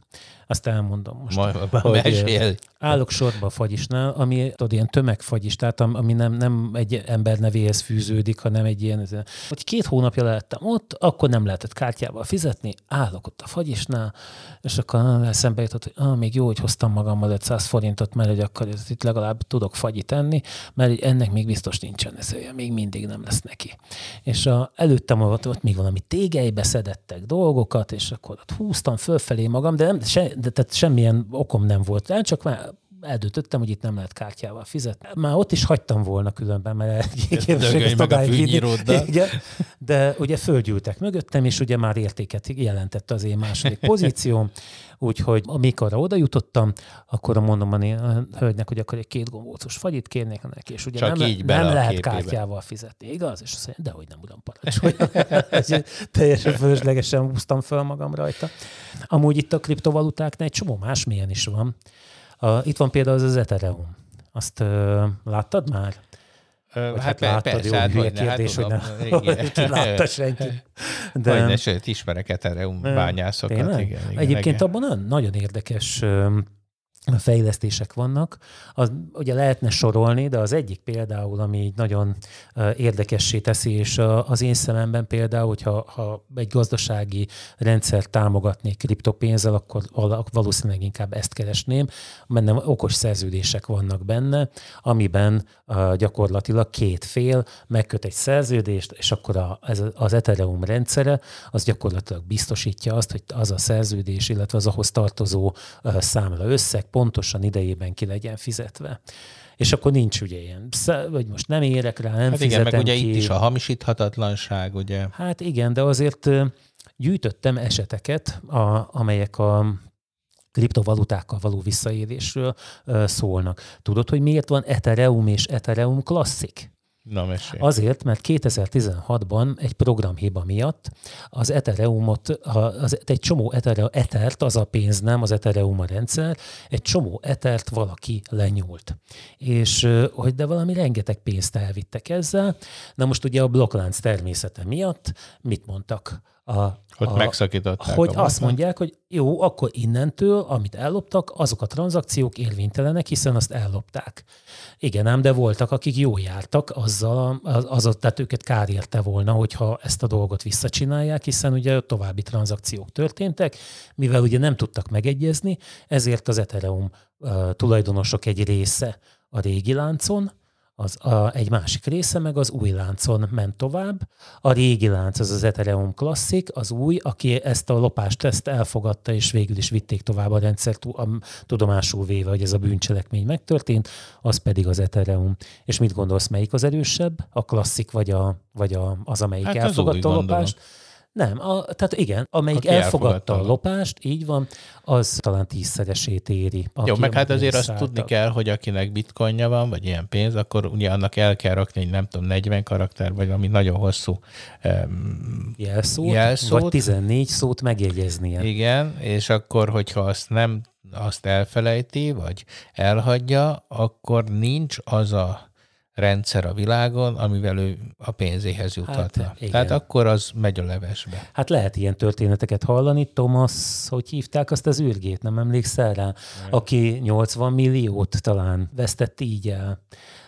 Azt elmondom most. Majd, hogy állok sorba a fagyisnál, ami tudod, ilyen tömegfagyis, tehát ami nem, nem egy ember nevéhez fűződik, hanem egy ilyen, hogy két hónapja lehettem ott, akkor nem lehetett kártyával fizetni, állok ott a fagyisnál, és akkor eszembe jutott, hogy ah, még jó, hogy hoztam magammal 500 forintot, mert hogy akkor itt legalább tudok fagyit enni, mert ennek még biztos nincsen ezője, még mindig nem lesz neki. És a, előttem ott, ott még valami tégelybe szedettek dolgokat, és akkor ott húztam fölfelé magam, de, nem, se, de tehát semmilyen okom nem volt. Én csak már eldöntöttem, hogy itt nem lehet kártyával fizetni. Már ott is hagytam volna különben, mert meg a igen, De ugye földgyűltek mögöttem, és ugye már értéket jelentett az én második pozícióm, úgyhogy amikor oda jutottam, akkor mondom a hölgynek, hogy akkor egy két gombócos fagyit kérnék neki, és ugye Csak nem, így nem lehet képébe. kártyával fizetni, igaz? És azt mondja, de hogy nem uram parancsolja. Teljesen fölöslegesen húztam föl magam rajta. Amúgy itt a kriptovalutáknál egy csomó más milyen is van. A, itt van például az, az Ethereum. Azt uh, láttad már? Vagy hát, hát láttad, persze, jó, hát, hülye kérdés, hogy nem hogy látta senki. De, Vagy ne, sőt, ismerek Ethereum bányászokat. Igen, igen, Egyébként igen. abban nagyon érdekes fejlesztések vannak. Az, ugye lehetne sorolni, de az egyik például, ami így nagyon érdekessé teszi, és az én szememben például, hogyha ha egy gazdasági rendszer támogatnék kriptopénzzel, akkor valószínűleg inkább ezt keresném, mert okos szerződések vannak benne, amiben gyakorlatilag két fél megköt egy szerződést, és akkor a, ez az Ethereum rendszere az gyakorlatilag biztosítja azt, hogy az a szerződés, illetve az ahhoz tartozó számla összeg pontosan idejében ki legyen fizetve. És akkor nincs ugye ilyen, vagy most nem érek rá, nem hát igen, meg ugye ki. itt is a hamisíthatatlanság, ugye? Hát igen, de azért gyűjtöttem eseteket, a, amelyek a kriptovalutákkal való visszaélésről szólnak. Tudod, hogy miért van Ethereum és Ethereum Classic? Na, mesélj. Azért, mert 2016-ban egy programhiba miatt az Ethereumot, az, egy csomó Ether, Ethert, az a pénz nem, az Ethereum a rendszer, egy csomó Ethert valaki lenyúlt. És hogy de valami rengeteg pénzt elvittek ezzel. Na most ugye a blokklánc természete miatt mit mondtak? A, hogy a, megszakították. Hogy azt mondják, hogy jó, akkor innentől, amit elloptak, azok a tranzakciók érvénytelenek, hiszen azt ellopták. Igen, ám, de voltak, akik jó jártak, azzal, az, az, tehát őket kár érte volna, hogyha ezt a dolgot visszacsinálják, hiszen ugye további tranzakciók történtek, mivel ugye nem tudtak megegyezni, ezért az Ethereum uh, tulajdonosok egy része a régi láncon, az a, egy másik része meg az új láncon ment tovább. A régi lánc az az Ethereum Classic, az új, aki ezt a lopást ezt elfogadta, és végül is vitték tovább a rendszer a, tudomásul véve, hogy ez a bűncselekmény megtörtént, az pedig az Ethereum. És mit gondolsz, melyik az erősebb? A Classic vagy, a, vagy a, az, amelyik hát elfogadta a lopást? Gondolom. Nem, a, tehát igen, amelyik Aki elfogadta, elfogadta a lopást, így van, az talán tízszeresét éri. Jó, meg hát azért azt tudni kell, hogy akinek bitcoinja van, vagy ilyen pénz, akkor ugye annak el kell rakni egy nem tudom, 40 karakter, vagy ami nagyon hosszú um, jelszót, jelszót, vagy 14 szót megjegyeznie. Igen, és akkor, hogyha azt nem azt elfelejti, vagy elhagyja, akkor nincs az a rendszer a világon, amivel ő a pénzéhez juthatna. Hát, Tehát akkor az megy a levesbe. Hát lehet ilyen történeteket hallani. Thomas, hogy hívták azt az űrgét, nem emlékszel rá? Nem. Aki 80 milliót talán vesztett így el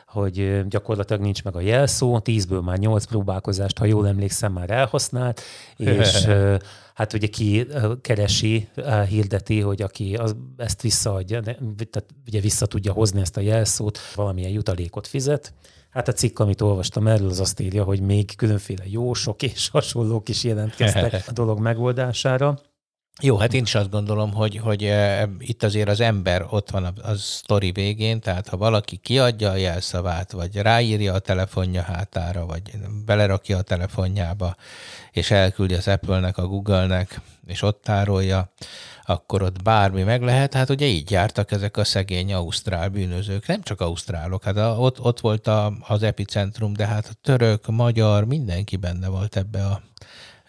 hogy gyakorlatilag nincs meg a jelszó, tízből már nyolc próbálkozást, ha jól emlékszem, már elhasznált, és hát ugye ki keresi, hirdeti, hogy aki az, ezt visszaadja, tehát ugye vissza tudja hozni ezt a jelszót, valamilyen jutalékot fizet. Hát a cikk, amit olvastam erről, az azt írja, hogy még különféle jósok és hasonlók is jelentkeztek a dolog megoldására. Jó, hát én is azt gondolom, hogy, hogy e, itt azért az ember ott van a, a sztori végén, tehát ha valaki kiadja a jelszavát, vagy ráírja a telefonja hátára, vagy belerakja a telefonjába, és elküldi az Apple-nek, a Google-nek, és ott tárolja, akkor ott bármi meg lehet. Hát ugye így jártak ezek a szegény ausztrál bűnözők, nem csak ausztrálok, hát ott, ott volt a, az epicentrum, de hát a török, magyar, mindenki benne volt ebbe a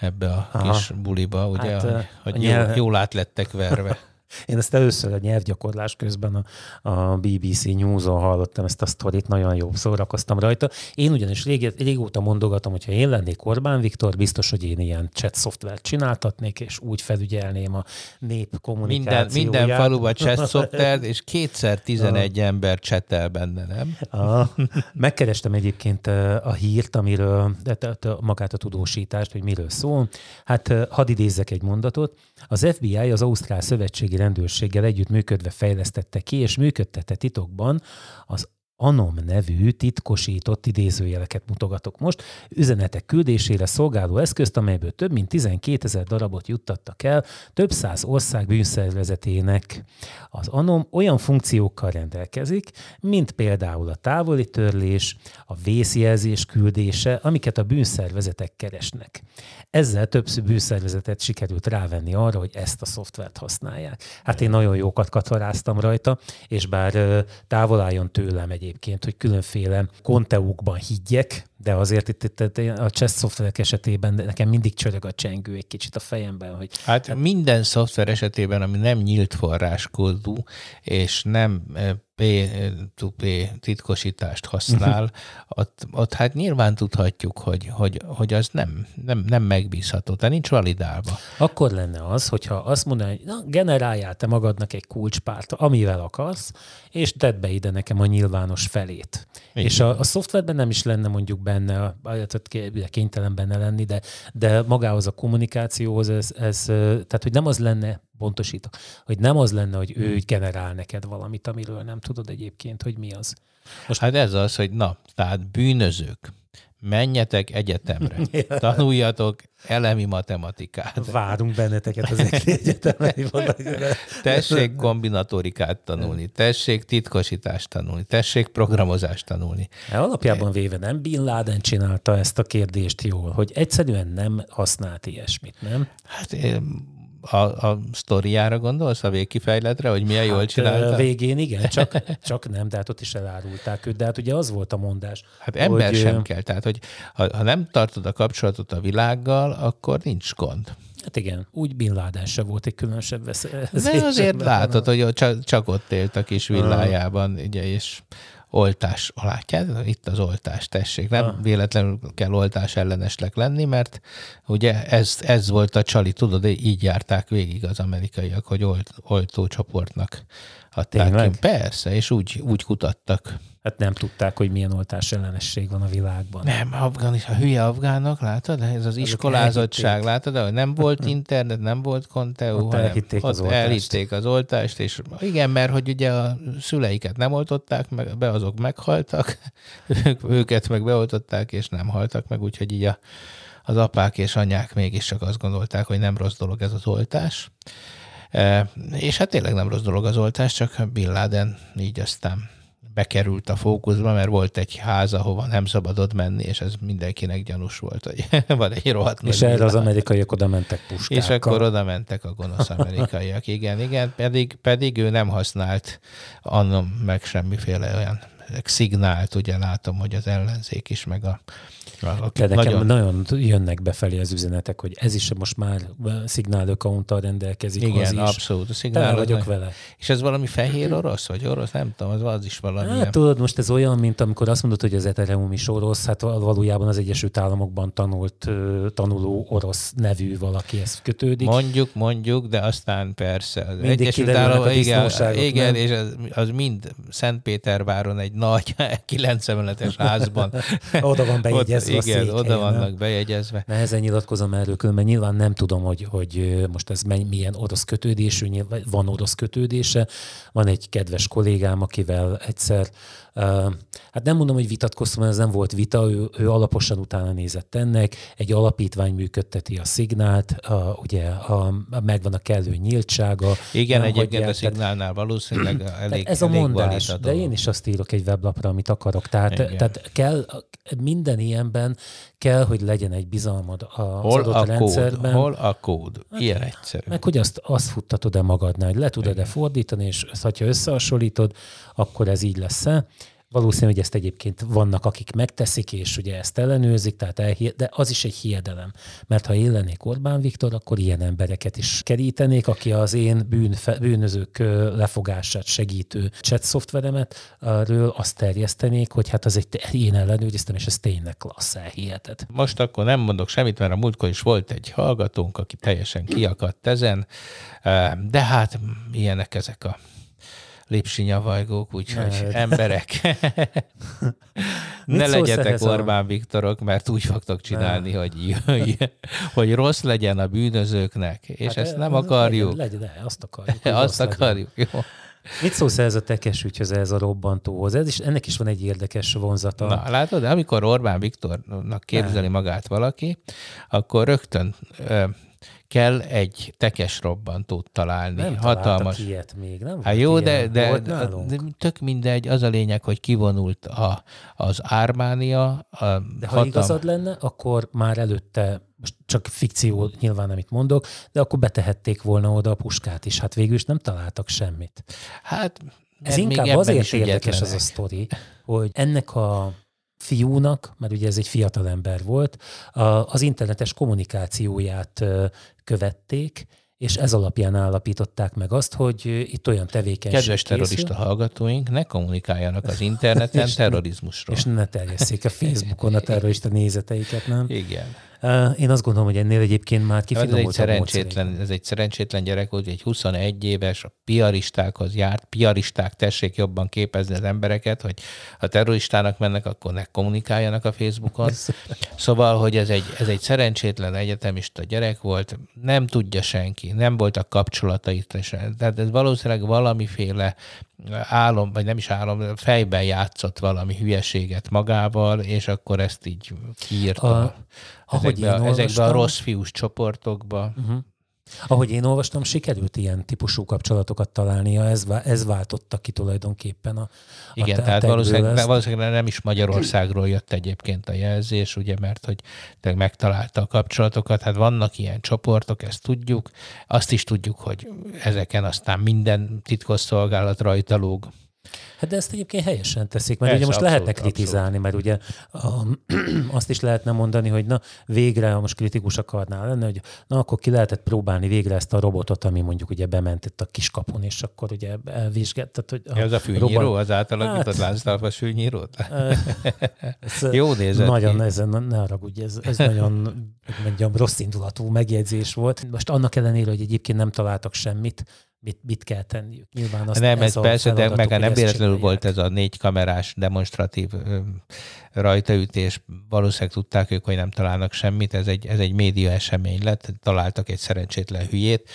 ebbe a Aha. kis buliba, ugye, hát, hogy, hogy nyelv... jól, jól át lettek verve. Én ezt először a nyelvgyakorlás közben a, a BBC News-on hallottam ezt a sztorit, nagyon jó szórakoztam rajta. Én ugyanis rég, régóta mondogatom, hogy ha én lennék Orbán Viktor, biztos, hogy én ilyen chat szoftvert csináltatnék, és úgy felügyelném a nép kommunikációját. Minden, minden faluban chat szoftvert, és kétszer 11 a... ember csetel benne, nem? A, megkerestem egyébként a hírt, amiről, magát a tudósítást, hogy miről szól. Hát hadd idézzek egy mondatot. Az FBI, az Ausztrál Szövetségi rendőrséggel együtt működve fejlesztette ki, és működtette titokban az Anom nevű titkosított idézőjeleket mutogatok most, üzenetek küldésére szolgáló eszközt, amelyből több mint 12 ezer darabot juttattak el több száz ország bűnszervezetének. Az Anom olyan funkciókkal rendelkezik, mint például a távoli törlés, a vészjelzés küldése, amiket a bűnszervezetek keresnek. Ezzel több bűnszervezetet sikerült rávenni arra, hogy ezt a szoftvert használják. Hát én nagyon jókat kataráztam rajta, és bár távol álljon tőlem egy egyébként, hogy különféle konteókban higgyek, de azért itt, itt, itt a chess szoftverek esetében nekem mindig csörög a csengő egy kicsit a fejemben. Hogy, hát, minden szoftver esetében, ami nem nyílt forráskódú, és nem eh, P2P titkosítást használ, ott, ott hát nyilván tudhatjuk, hogy, hogy, hogy az nem, nem, nem megbízható, tehát nincs validálva. Akkor lenne az, hogyha azt mondaná, hogy na, generáljál te magadnak egy kulcspárt, amivel akarsz, és tedd be ide nekem a nyilvános felét. Igen. És a, a szoftverben nem is lenne mondjuk benne, kénytelen benne lenni, de, de magához a kommunikációhoz ez, ez, tehát hogy nem az lenne pontosítok, hogy nem az lenne, hogy ő hmm. generál neked valamit, amiről nem tudod egyébként, hogy mi az. Most hát ez az, hogy na, tehát bűnözők, menjetek egyetemre, tanuljatok elemi matematikát. Várunk benneteket az egyetemre. tessék kombinatorikát tanulni, tessék titkosítást tanulni, tessék programozást tanulni. E alapjában véve nem Bin Laden csinálta ezt a kérdést jól, hogy egyszerűen nem használt ilyesmit, nem? Hát a, a sztoriára gondolsz, a végkifejletre, hogy milyen jól Hát, csinálta? ö, Végén igen, csak, csak nem, de hát ott is elárulták őt. De hát ugye az volt a mondás. Hát ember hogy, sem ö, kell. Tehát, hogy ha, ha nem tartod a kapcsolatot a világgal, akkor nincs gond. Hát igen, úgy Bin Laden se volt egy különösebb vesz. De azért látod, hogy csak, csak ott élt a kis villájában, ugye, és oltás látjátok? Itt az oltás, tessék. Nem Ah. véletlenül kell oltás ellenesnek lenni, mert ugye ez, ez volt a csali, tudod, így járták végig az amerikaiak, hogy olt, oltócsoportnak adták Tényleg? ki. Persze, és úgy, úgy kutattak. Hát nem tudták, hogy milyen oltás ellenesség van a világban. Nem, afgán is, a hülye afgánok, látod? Ez az iskolázottság, elhitték. látod? Hogy nem volt internet, nem volt Conteo, Ott hanem elhitték az ott oltást. elhitték az oltást, és igen, mert hogy ugye a szüleiket nem oltották meg, be azok meghaltak, ők, őket meg beoltották, és nem haltak meg, úgyhogy így a, az apák és anyák mégis csak azt gondolták, hogy nem rossz dolog ez az oltás. E, és hát tényleg nem rossz dolog az oltás, csak Bin Laden így aztán bekerült a fókuszba, mert volt egy ház, ahova nem szabadott menni, és ez mindenkinek gyanús volt, hogy van egy rohadt És erre az amerikaiak oda mentek puskákkal. És akkor oda mentek a gonosz amerikaiak. Igen, igen, pedig, pedig ő nem használt annom meg semmiféle olyan szignált, ugye látom, hogy az ellenzék is, meg a De nekem nagyon... nagyon jönnek befelé az üzenetek, hogy ez is most már szignál accounttal rendelkezik, az igen, is. abszolút. Szignál vagyok vele. És ez valami fehér orosz, vagy orosz? Nem tudom, az, az is valami. Hát tudod, most ez olyan, mint amikor azt mondod, hogy az Ethereum is orosz, hát val- valójában az Egyesült Államokban tanult, tanuló orosz nevű valaki ezt kötődik. Mondjuk, mondjuk, de aztán persze. Az Mindig Egyesült a Államok, igen, igen nem? és az, az mind Szentpéterváron egy nagy kilenc emeletes házban. Oda van bejegyezve Ott, a Igen, székhelye, oda vannak bejegyezve. Nehezen nyilatkozom erről, különben nyilván nem tudom, hogy, hogy most ez milyen orosz kötődésű, nyilván van orosz kötődése. Van egy kedves kollégám, akivel egyszer, hát nem mondom, hogy vitatkoztam, ez nem volt vita, ő, ő alaposan utána nézett ennek, egy alapítvány működteti a szignált, a, ugye a, a, megvan a kellő nyíltsága. Igen, egyébként a szignálnál valószínűleg elég, ez a elég mondás, de dolog. én is azt írok egy weblapra, amit akarok. Tehát, Igen. tehát kell, minden ilyenben kell, hogy legyen egy bizalmad az Hol adott a rendszerben. kód? Hol a kód? Ilyen egyszerű. Meg hogy azt, azt futtatod-e magadnál, hogy le tudod-e fordítani, és ezt, ha összehasonlítod, akkor ez így lesz-e. Valószínű, hogy ezt egyébként vannak, akik megteszik, és ugye ezt ellenőrzik, tehát elhi- de az is egy hiedelem. Mert ha én lennék Orbán Viktor, akkor ilyen embereket is kerítenék, aki az én bűnfe, bűnözők lefogását segítő chat szoftveremet, azt terjesztenék, hogy hát az egy, én ellenőriztem, és ez tényleg klassz, elhiheted. Most akkor nem mondok semmit, mert a múltkor is volt egy hallgatónk, aki teljesen kiakadt ezen, de hát ilyenek ezek a lépsinyavajgók, úgyhogy Ne. emberek, ne legyetek ehhez a- Orbán Viktorok, mert úgy fogtok csinálni, hogy, hogy rossz legyen a bűnözőknek, és Hát, ezt nem ö, akarjuk. Legyen, legyen, azt akarjuk. Azt rossz legyen. akarjuk, jó. Mit szólsz ehhez a tekes ügyhöz, ehhez a robbantóhoz? Ez is, ennek is van egy érdekes vonzata. Na, látod, amikor Orbán Viktornak képzeli magát valaki, akkor rögtön ö, kell egy tekes robbantót találni. nem Hatalmas. ilyet még, nem? Hát jó, de, de, de, de tök mindegy, az a lényeg, hogy kivonult a, az Ármánia. A De ha igazad lenne, akkor már előtte, most csak fikció nyilván, amit mondok, de akkor betehették volna oda a puskát is. Hát végül is nem találtak semmit. Hát Ez inkább azért érdekes az a sztori, hogy ennek a fiúnak, mert ugye ez egy fiatal ember volt, az internetes kommunikációját követték, és ez alapján állapították meg azt, hogy itt olyan tevékenység Kedves terrorista készül, hallgatóink, ne kommunikáljanak az interneten És- terrorizmusról. és ne terjesszék a Facebookon a terrorista nézeteiket, nem? Igen. Én azt gondolom, hogy ennél egyébként már Hát ez egy, kifinomultabb szerencsétlen, módszerek. ez egy szerencsétlen gyerek volt, egy 21 éves, a piaristákhoz járt. Piaristák tessék jobban képezni az embereket, hogy ha terroristának mennek, akkor ne kommunikáljanak a Facebookon. Szóval, hogy ez egy, ez egy szerencsétlen egyetemista gyerek volt, nem tudja senki, nem voltak kapcsolatait sem. Tehát ez valószínűleg valamiféle álom, vagy nem is álom, fejben játszott valami hülyeséget magával, és akkor ezt így kiírta. A- ezekbe, a, én ezekbe a olvastam- rossz fiús csoportokba. Uh-huh. Ahogy én olvastam, sikerült ilyen típusú kapcsolatokat találnia, ez, ez váltotta ki tulajdonképpen a Igen, a tehát valószínűleg, valószínűleg nem is Magyarországról jött egyébként a jelzés, ugye, mert hogy megtalálta a kapcsolatokat, hát vannak ilyen csoportok, ezt tudjuk, azt is tudjuk, hogy ezeken aztán minden titkosszolgálat rajta lóg. Hát de ezt egyébként helyesen teszik, mert Persze, ugye most abszolút, lehetne kritizálni, abszolút. mert ugye a, azt is lehetne mondani, hogy na végre, ha most kritikus akarnál lenni, hogy na akkor ki lehetett próbálni végre ezt a robotot, ami mondjuk ugye bement itt a kiskapun, és akkor ugye elvizsgált. Hogy a ez a fűnyíró, robot... az átalakított hát, lánctalpas fűnyírót? Jó nézett Nagyon, ki. ez, ne haragudj, ez, ez nagyon mondjam, rossz indulatú megjegyzés volt. Most annak ellenére, hogy egyébként nem találtak semmit, mit, mit kell tenniük. Nyilván azt nem, ez, ez persze, de meg nem véletlenül volt ez a négy kamerás demonstratív rajtaütés. Valószínűleg tudták ők, hogy nem találnak semmit. Ez egy, ez egy média esemény lett, találtak egy szerencsétlen hülyét.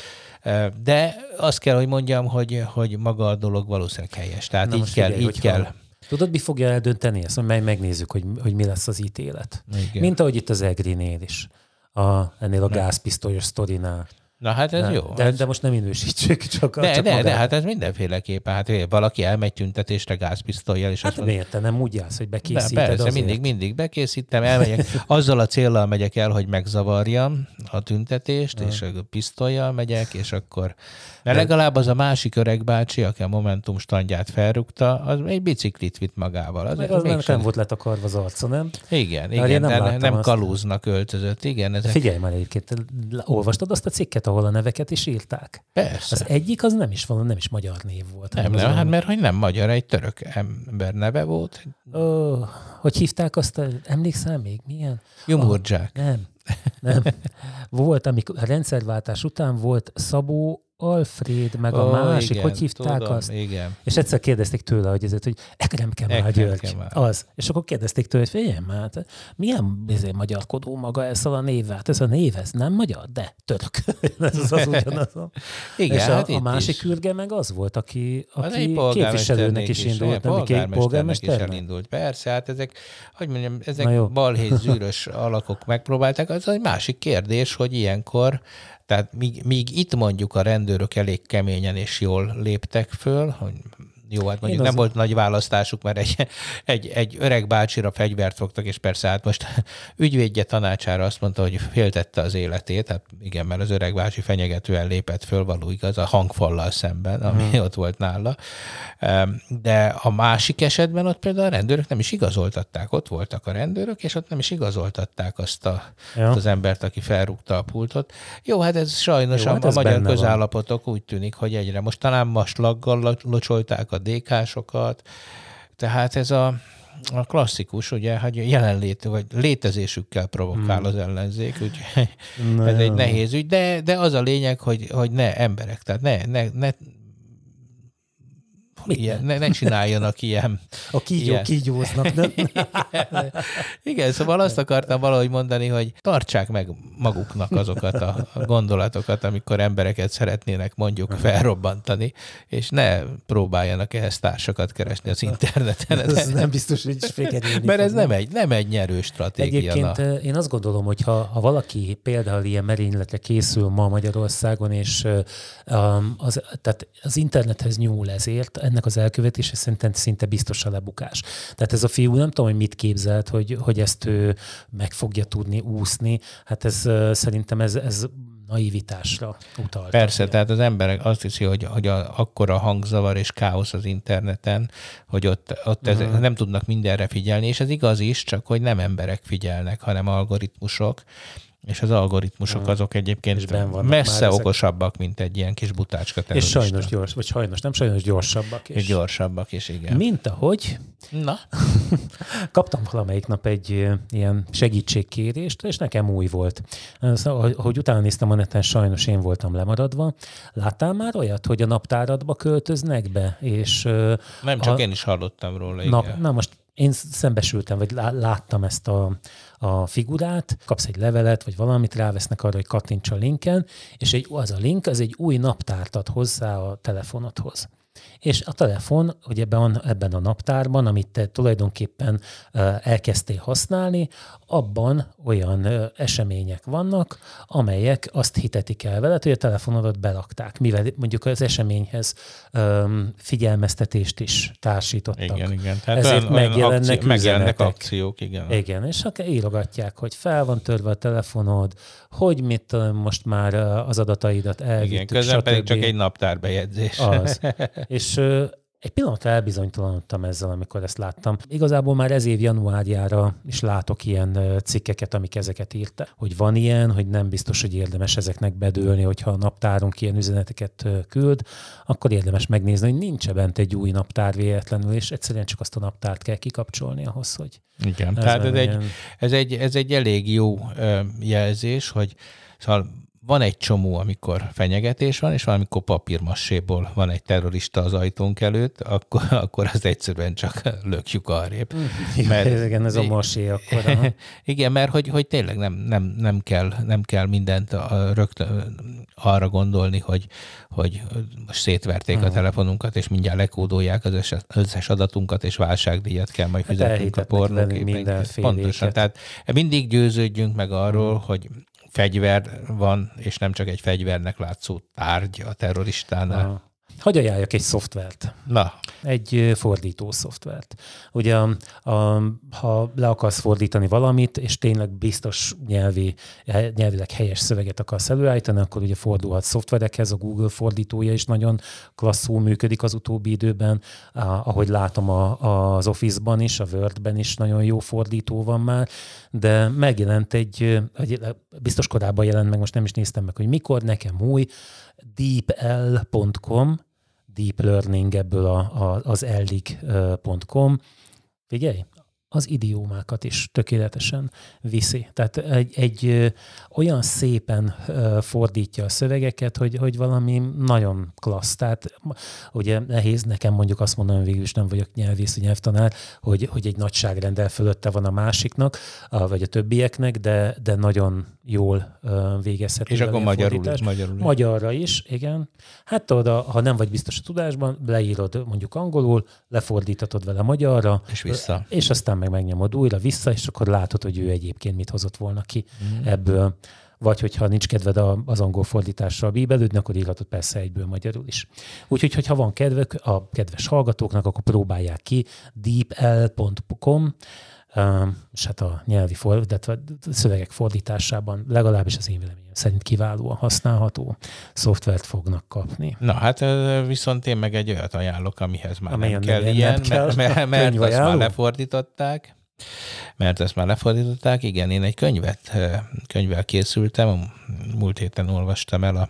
De azt kell, hogy mondjam, hogy, hogy maga a dolog valószínűleg helyes. Tehát Na így kell, figyelj, így kell. Tudod, mi fogja eldönteni ezt? Majd megnézzük, hogy, hogy mi lesz az ítélet. Igen. Mint ahogy itt az Egrinél is, a, ennél a gázpisztolyos sztorinál. Na hát ez de, jó. De, de most nem minősítsük, csak De, csak de, de, hát ez mindenféleképpen. Hát valaki elmegy tüntetésre gázpisztolyjal, és hát azt miért te nem úgy állsz, hogy bekészíted de, persze, azért. mindig, mindig bekészítem, elmegyek. Azzal a céllal megyek el, hogy megzavarjam a tüntetést, és a pisztolyjal megyek, és akkor mert legalább az a másik öreg bácsi, aki a Momentum standját felrúgta, az egy biciklit vitt magával. Az, Meg az nem, sem volt letakarva az arca, nem? Igen, igen, nem, nem, nem kalúznak öltözött. Igen, ezek... Figyelj már egyébként, olvastad azt a cikket, ahol a neveket is írták? Persze. Az egyik az nem is van, nem is magyar név volt. Nem, nem, hát mert hogy nem magyar, egy török ember neve volt. Ó, hogy hívták azt, emlékszel még? Milyen? Jumurdzsák. Oh, nem, nem. Volt, amikor a rendszerváltás után volt Szabó Alfred, meg a oh, másik, igen, hogy hívták tudom, azt? Igen. És egyszer kérdezték tőle, hogy ezért, hogy Ekrem Kemal György. Az. És akkor kérdezték tőle, hogy figyelj már, hát milyen bizé, magyarkodó maga ezzel a névvel? Hát ez a név, ez nem magyar, de török. ez az, az ugyanaz. igen, és hát a, a másik ürge meg az volt, aki, aki képviselőnek is, is indult, nem polgármesternek is elindult. Persze, hát ezek, hogy mondjam, ezek balhé zűrös alakok megpróbálták. Az egy másik kérdés, hogy ilyenkor tehát míg, míg itt mondjuk a rendőrök elég keményen és jól léptek föl, hogy jó, hát mondjuk Én nem az... volt nagy választásuk, mert egy, egy, egy öreg bácsira fegyvert fogtak, és persze hát most ügyvédje tanácsára azt mondta, hogy féltette az életét, hát igen, mert az öreg bácsi fenyegetően lépett föl, való igaz, a hangfallal szemben, ami hmm. ott volt nála. De a másik esetben ott például a rendőrök nem is igazoltatták, ott voltak a rendőrök, és ott nem is igazoltatták azt a, ja. az embert, aki felrúgta a pultot. Jó, hát ez sajnos Jó, hát a, ez a magyar közállapotok van. úgy tűnik, hogy egyre most talán maslaggal locsolták a DK-sokat, tehát ez a, a klasszikus, ugye, hogy jelenlét, vagy létezésükkel provokál hmm. az ellenzék, úgyhogy ez egy nehéz ügy, de, de az a lényeg, hogy, hogy ne emberek, tehát ne, ne, ne ilyen, ne, ne csináljanak ilyen. A kígyó ilyen. kígyóznak, nem? Igen, szóval azt akartam valahogy mondani, hogy tartsák meg maguknak azokat a gondolatokat, amikor embereket szeretnének mondjuk felrobbantani, és ne próbáljanak ehhez társakat keresni az interneten. Ez nem biztos, hogy is Mert ez nem egy, nem egy nyerő stratégia. Egyébként na. én azt gondolom, hogy ha, ha valaki például ilyen merényletre készül ma Magyarországon, és um, az, tehát az internethez nyúl ezért, ennek az elkövetése szerintem szinte biztos a lebukás. Tehát ez a fiú nem tudom, hogy mit képzelt, hogy, hogy ezt ő meg fogja tudni úszni. Hát ez szerintem ez, ez naivitásra utal. Persze, ugye. tehát az emberek azt hiszi, hogy, hogy a, akkora hangzavar és káosz az interneten, hogy ott, ott uh-huh. ez, nem tudnak mindenre figyelni, és ez igaz is, csak hogy nem emberek figyelnek, hanem algoritmusok, és az algoritmusok azok egyébként messze okosabbak, mint egy ilyen kis butácska terrorista. És sajnos gyors, vagy sajnos nem, sajnos gyorsabbak is. És gyorsabbak is, igen. Mint ahogy Na? kaptam valamelyik nap egy ilyen segítségkérést, és nekem új volt. Szóval, ahogy utána néztem a neten, sajnos én voltam lemaradva. Láttál már olyat, hogy a naptáradba költöznek be? És, nem, csak a... én is hallottam róla. Nap, na most én szembesültem, vagy láttam ezt a, a figurát, kapsz egy levelet, vagy valamit, rávesznek arra, hogy kattints a linken, és egy, az a link, az egy új naptárt ad hozzá a telefonodhoz. és a telefon, hogy ebben, ebben a naptárban, amit te tulajdonképpen elkezdtél használni, abban olyan események vannak, amelyek azt hitetik el veled, hogy a telefonodat belakták, mivel mondjuk az eseményhez figyelmeztetést is társítottak. Igen, igen. Tehát Ezért olyan, megjelennek, akci- megjelennek akciók, igen. Igen, és akkor írogatják, hogy fel van törve a telefonod, hogy mit tudom, most már az adataidat elvittük, Igen, közben pedig csak egy naptárbejegyzés. Az. És egy pillanatra elbizonytalanodtam ezzel, amikor ezt láttam. Igazából már ez év januárjára is látok ilyen cikkeket, amik ezeket írta, hogy van ilyen, hogy nem biztos, hogy érdemes ezeknek bedőlni, hogyha a naptárunk ilyen üzeneteket küld, akkor érdemes megnézni, hogy nincs bent egy új naptár véletlenül, és egyszerűen csak azt a naptárt kell kikapcsolni ahhoz, hogy Igen, ez tehát ez egy, ez, egy, ez egy elég jó jelzés, hogy szóval van egy csomó, amikor fenyegetés van, és van, amikor papírmasséból van egy terrorista az ajtónk előtt, akkor, akkor az egyszerűen csak lökjük arrébb. Mert, igen, ez a masé akkor. aha. Igen, mert hogy, hogy tényleg nem, nem, nem, kell, nem kell mindent a, rögtön arra gondolni, hogy, hogy most szétverték Mhm. a telefonunkat, és mindjárt lekódolják az összes, összes adatunkat, és válságdíjat kell majd Hát fizetnünk a velünk pornóképeinkért. mindenféléket. Pontosan, tehát mindig győződjünk meg arról, Mhm. hogy fegyver van, és nem csak egy fegyvernek látszó tárgy a terroristánál. Aha. Hogy ajánljak egy szoftvert? Na, egy fordító szoftvert. Ugye, a, ha le akarsz fordítani valamit, és tényleg biztos nyelvi, nyelvileg helyes szöveget akarsz előállítani, akkor ugye fordulhat szoftverekhez, a Google fordítója is nagyon klasszul működik az utóbbi időben, ahogy látom a, az Office-ban is, a Word-ben is nagyon jó fordító van már, de megjelent egy, egy biztos korábban jelent meg, most nem is néztem meg, hogy mikor, nekem új, deepl.com, deep learning ebből a, a, az eldig.com. Figyelj, az idiómákat is tökéletesen viszi. Tehát egy, egy olyan szépen fordítja a szövegeket, hogy, hogy valami nagyon klassz. Tehát ugye nehéz nekem mondjuk azt mondanom, végül is nem vagyok nyelvész, nyelvtanár, hogy, hogy egy nagyságrendel fölötte van a másiknak, vagy a többieknek, de, de nagyon jól végezhető. és akkor magyarul, fordítás. magyarul. Magyarra is, igen. Hát tudod, a- ha nem vagy biztos a tudásban, leírod mondjuk angolul, lefordítatod vele magyarra, És vissza. és aztán meg megnyomod újra vissza, és akkor látod, hogy ő egyébként mit hozott volna ki Mhm. ebből. Vagy hogyha nincs kedved az angol fordítással bíbelődni, akkor írhatod persze egyből magyarul is. Úgyhogy, hogyha van kedvük a kedves hallgatóknak, akkor próbálják ki deepl.com, és hát a nyelvi for, de a szövegek fordításában legalábbis az én véleményem szerint kiválóan használható szoftvert fognak kapni. Na hát viszont én meg egy olyat ajánlok, amihez már Amelyen nem kell nem ilyen, kell. mert, mert, mert azt már lefordították. Mert ezt már lefordították. Igen, én egy könyvet, könyvvel készültem, múlt héten olvastam el a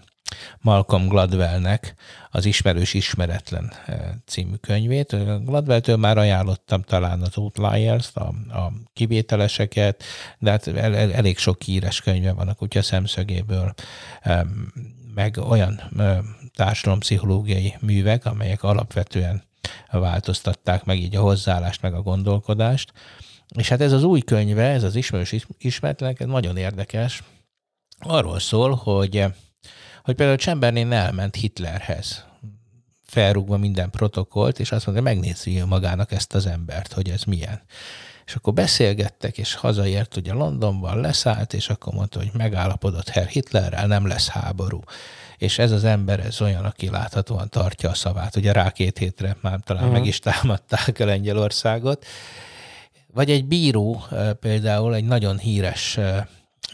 Malcolm Gladwellnek az Ismerős Ismeretlen ö, című könyvét. Gladwelltől már ajánlottam talán az Outliers, a, a kivételeseket, de hát el, el, elég sok híres könyve van a kutya szemszögéből, Em, meg olyan társadalompszichológiai művek, amelyek alapvetően változtatták meg így a hozzáállást, meg a gondolkodást. És hát ez az új könyve, ez az ismerős is- ismeretlenek, nagyon érdekes. Arról szól, hogy, hogy például Chamberlain elment Hitlerhez, felrúgva minden protokollt, és azt mondta, megnézi magának ezt az embert, hogy ez milyen. És akkor beszélgettek, és hazaért ugye Londonban, leszállt, és akkor mondta, hogy megállapodott Herr Hitlerrel, nem lesz háború. És ez az ember, ez olyan, aki láthatóan tartja a szavát. Ugye rá két hétre már talán uh-huh. meg is támadták a Lengyelországot. Vagy egy bíró, eh, például egy nagyon híres eh,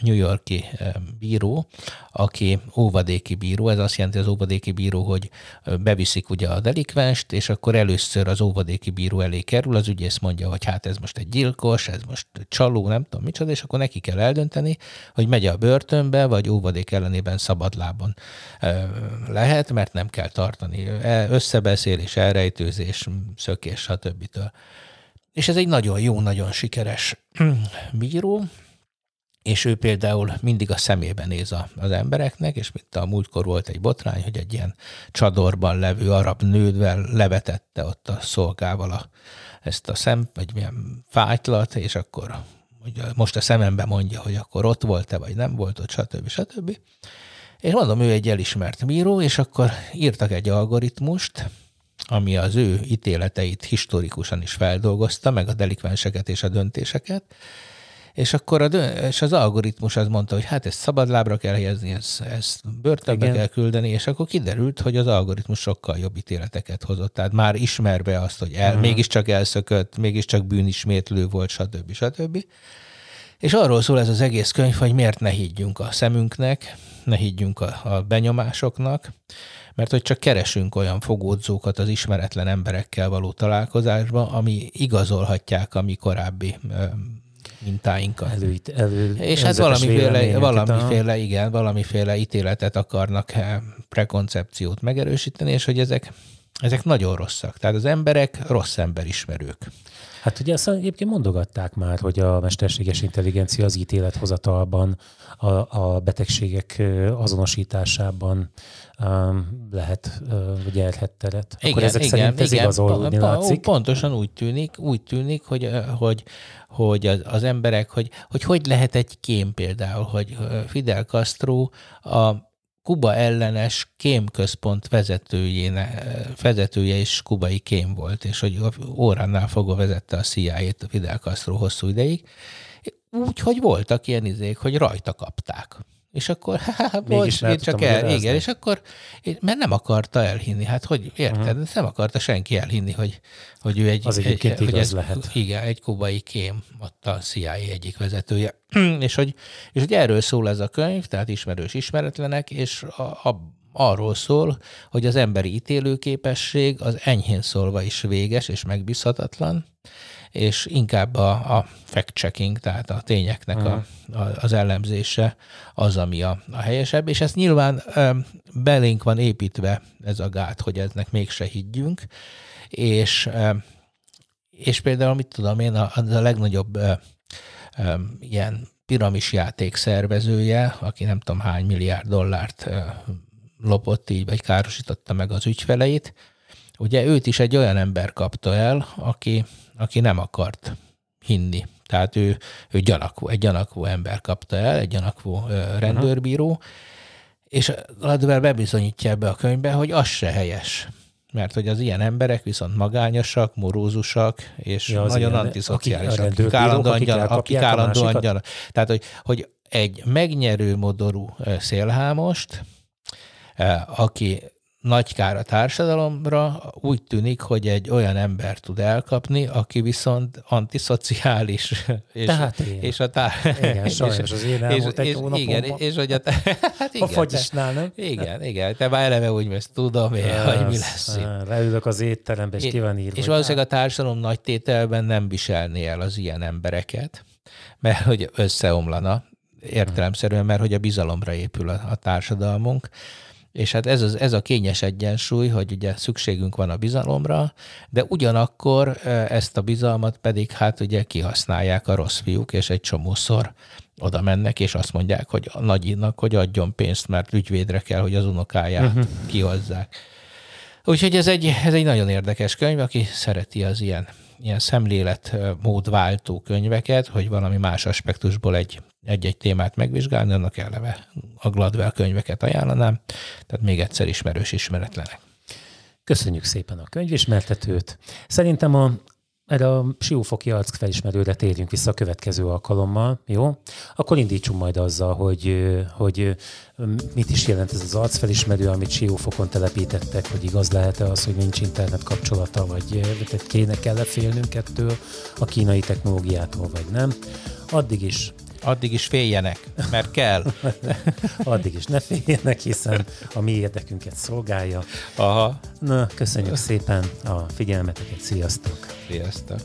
New Yorki eh, bíró, aki óvadéki bíró, ez azt jelenti az óvadéki bíró, hogy ö, beviszik ugye a delikvenst, és akkor először az óvadéki bíró elé kerül, az ügyész mondja, hogy hát ez most egy gyilkos, ez most csaló, nem tudom micsoda, és akkor neki kell eldönteni, hogy megy a börtönbe, vagy óvadék ellenében szabadlábon ö, lehet, mert nem kell tartani. E- összebeszélés, elrejtőzés, szökés, stb. És ez egy nagyon jó, nagyon sikeres bíró, és ő például mindig a szemébe néz a, az embereknek, és mint a múltkor volt egy botrány, hogy egy ilyen csadorban levő arab nődvel levetette ott a szolgával a, ezt a szem, vagy milyen fájtlat, és akkor ugye most a szemembe mondja, hogy akkor ott volt-e, vagy nem volt ott, stb. stb. És mondom, ő egy elismert bíró, és akkor írtak egy algoritmust, ami az ő ítéleteit historikusan is feldolgozta, meg a delikvenseket és a döntéseket, és akkor a és az algoritmus az mondta, hogy hát ezt szabadlábra kell helyezni, ezt, ezt börtönbe Igen. kell küldeni, és akkor kiderült, hogy az algoritmus sokkal jobb ítéleteket hozott. Tehát már ismerve azt, hogy el, mégiscsak elszökött, mégiscsak bűnismétlő volt, stb. stb. És arról szól ez az egész könyv, hogy miért ne higgyünk a szemünknek, ne higgyünk a, a benyomásoknak, mert hogy csak keresünk olyan fogódzókat az ismeretlen emberekkel való találkozásba, ami igazolhatják a mi korábbi mintáinkat. Előít, elő, És hát valamiféle, valamiféle, igen, valamiféle ítéletet akarnak, eh, prekoncepciót megerősíteni, és hogy ezek, ezek nagyon rosszak. Tehát az emberek rossz emberismerők. Hát ugye ezt egyébként mondogatták már, hogy a mesterséges intelligencia az ítélethozatalban, a, a betegségek ö, azonosításában um, lehet, ö, vagy elhet teret. Akkor ezek szerint ez igazolódni Pa- látszik. Pontosan úgy tűnik, úgy tűnik, hogy, hogy, hogy az, az emberek, hogy, hogy hogy lehet egy kém például, hogy Fidel Castro a Kuba ellenes kémközpont vezetője is kubai kém volt, és hogy óránál fogva vezette a CIA-t a Fidel Castro hosszú ideig, úgy, hogy voltak ilyen izék, hogy rajta kapták. És akkor, hát, bocs, én csak el, magyarázni. igen, és akkor, mert nem akarta elhinni, hát hogy érted, uh-huh. nem akarta senki elhinni, hogy, hogy ő egy, Az egyébként egy, hogy igaz ez, lehet. Igen, egy kubai kém, ott a CIA egyik vezetője. és, hogy, és hogy erről szól ez a könyv, tehát ismerős ismeretlenek, és a, a, arról szól, hogy az emberi ítélőképesség az enyhén szólva is véges és megbízhatatlan, és inkább a, a fact-checking, tehát a tényeknek a, a, az elemzése az, ami a, a helyesebb, és ezt nyilván um, belénk van építve ez a gát, hogy eznek mégse higgyünk, és, um, és például, mit tudom én, a, a legnagyobb um, ilyen piramis játék szervezője, aki nem tudom hány milliárd dollárt lopott így, vagy károsította meg az ügyfeleit, ugye őt is egy olyan ember kapta el, aki, aki nem akart hinni. Tehát ő, ő gyanakvó, egy gyanakvó ember kapta el, egy gyanakvó rendőrbíró, és Ladver bebizonyítja ebbe a könyvbe, hogy az se helyes. Mert hogy az ilyen emberek viszont magányosak, morózusak, és Ja, nagyon ilyen- antiszociálisak. akik- állandóan, akik gyan, akik állandóan gyan, Tehát, hogy, hogy egy megnyerő modorú szélhámost, aki nagy kár a társadalomra, úgy tűnik, hogy egy olyan ember tud elkapni, aki viszont antiszociális. És, Tehát én. és a tár... Igen, sajnos az én elmúlt egy és, igen, és hogy a, hát igen, A fagyisnál, nem? igen, igen, te már eleve úgy mész, tudom én, hogy mi lesz itt. Leülök az étterembe, és ki van írva. És valószínűleg a társadalom nagy tételben nem viselné el az ilyen embereket, mert hogy összeomlana értelemszerűen, mert hogy a bizalomra épül a, a társadalmunk. És hát ez, az, ez a kényes egyensúly, hogy ugye szükségünk van a bizalomra, de ugyanakkor ezt a bizalmat pedig hát ugye kihasználják a rossz fiúk, és egy csomószor oda mennek, és azt mondják, hogy a nagyinak, hogy adjon pénzt, mert ügyvédre kell, hogy az unokáját uh-huh. kihozzák. Úgyhogy ez egy, ez egy nagyon érdekes könyv, aki szereti az ilyen, ilyen szemléletmódváltó könyveket, hogy valami más aspektusból egy, egy-egy témát megvizsgálni, annak eleve a Gladwell könyveket ajánlanám, tehát még egyszer ismerős ismeretlenek. Köszönjük szépen a könyvismertetőt. Szerintem a, erre a siófoki arcfelismerőre térjünk vissza a következő alkalommal, jó? Akkor indítsunk majd azzal, hogy, hogy mit is jelent ez az arcfelismerő, amit siófokon telepítettek, hogy igaz lehet-e az, hogy nincs internet kapcsolata, vagy tehát kéne kell-e félnünk ettől a kínai technológiától, vagy nem. Addig is Addig is féljenek, mert kell. Addig is ne féljenek, hiszen a mi érdekünket szolgálja. Aha, Na, köszönjük szépen a figyelmeteket, sziasztok! sziasztok.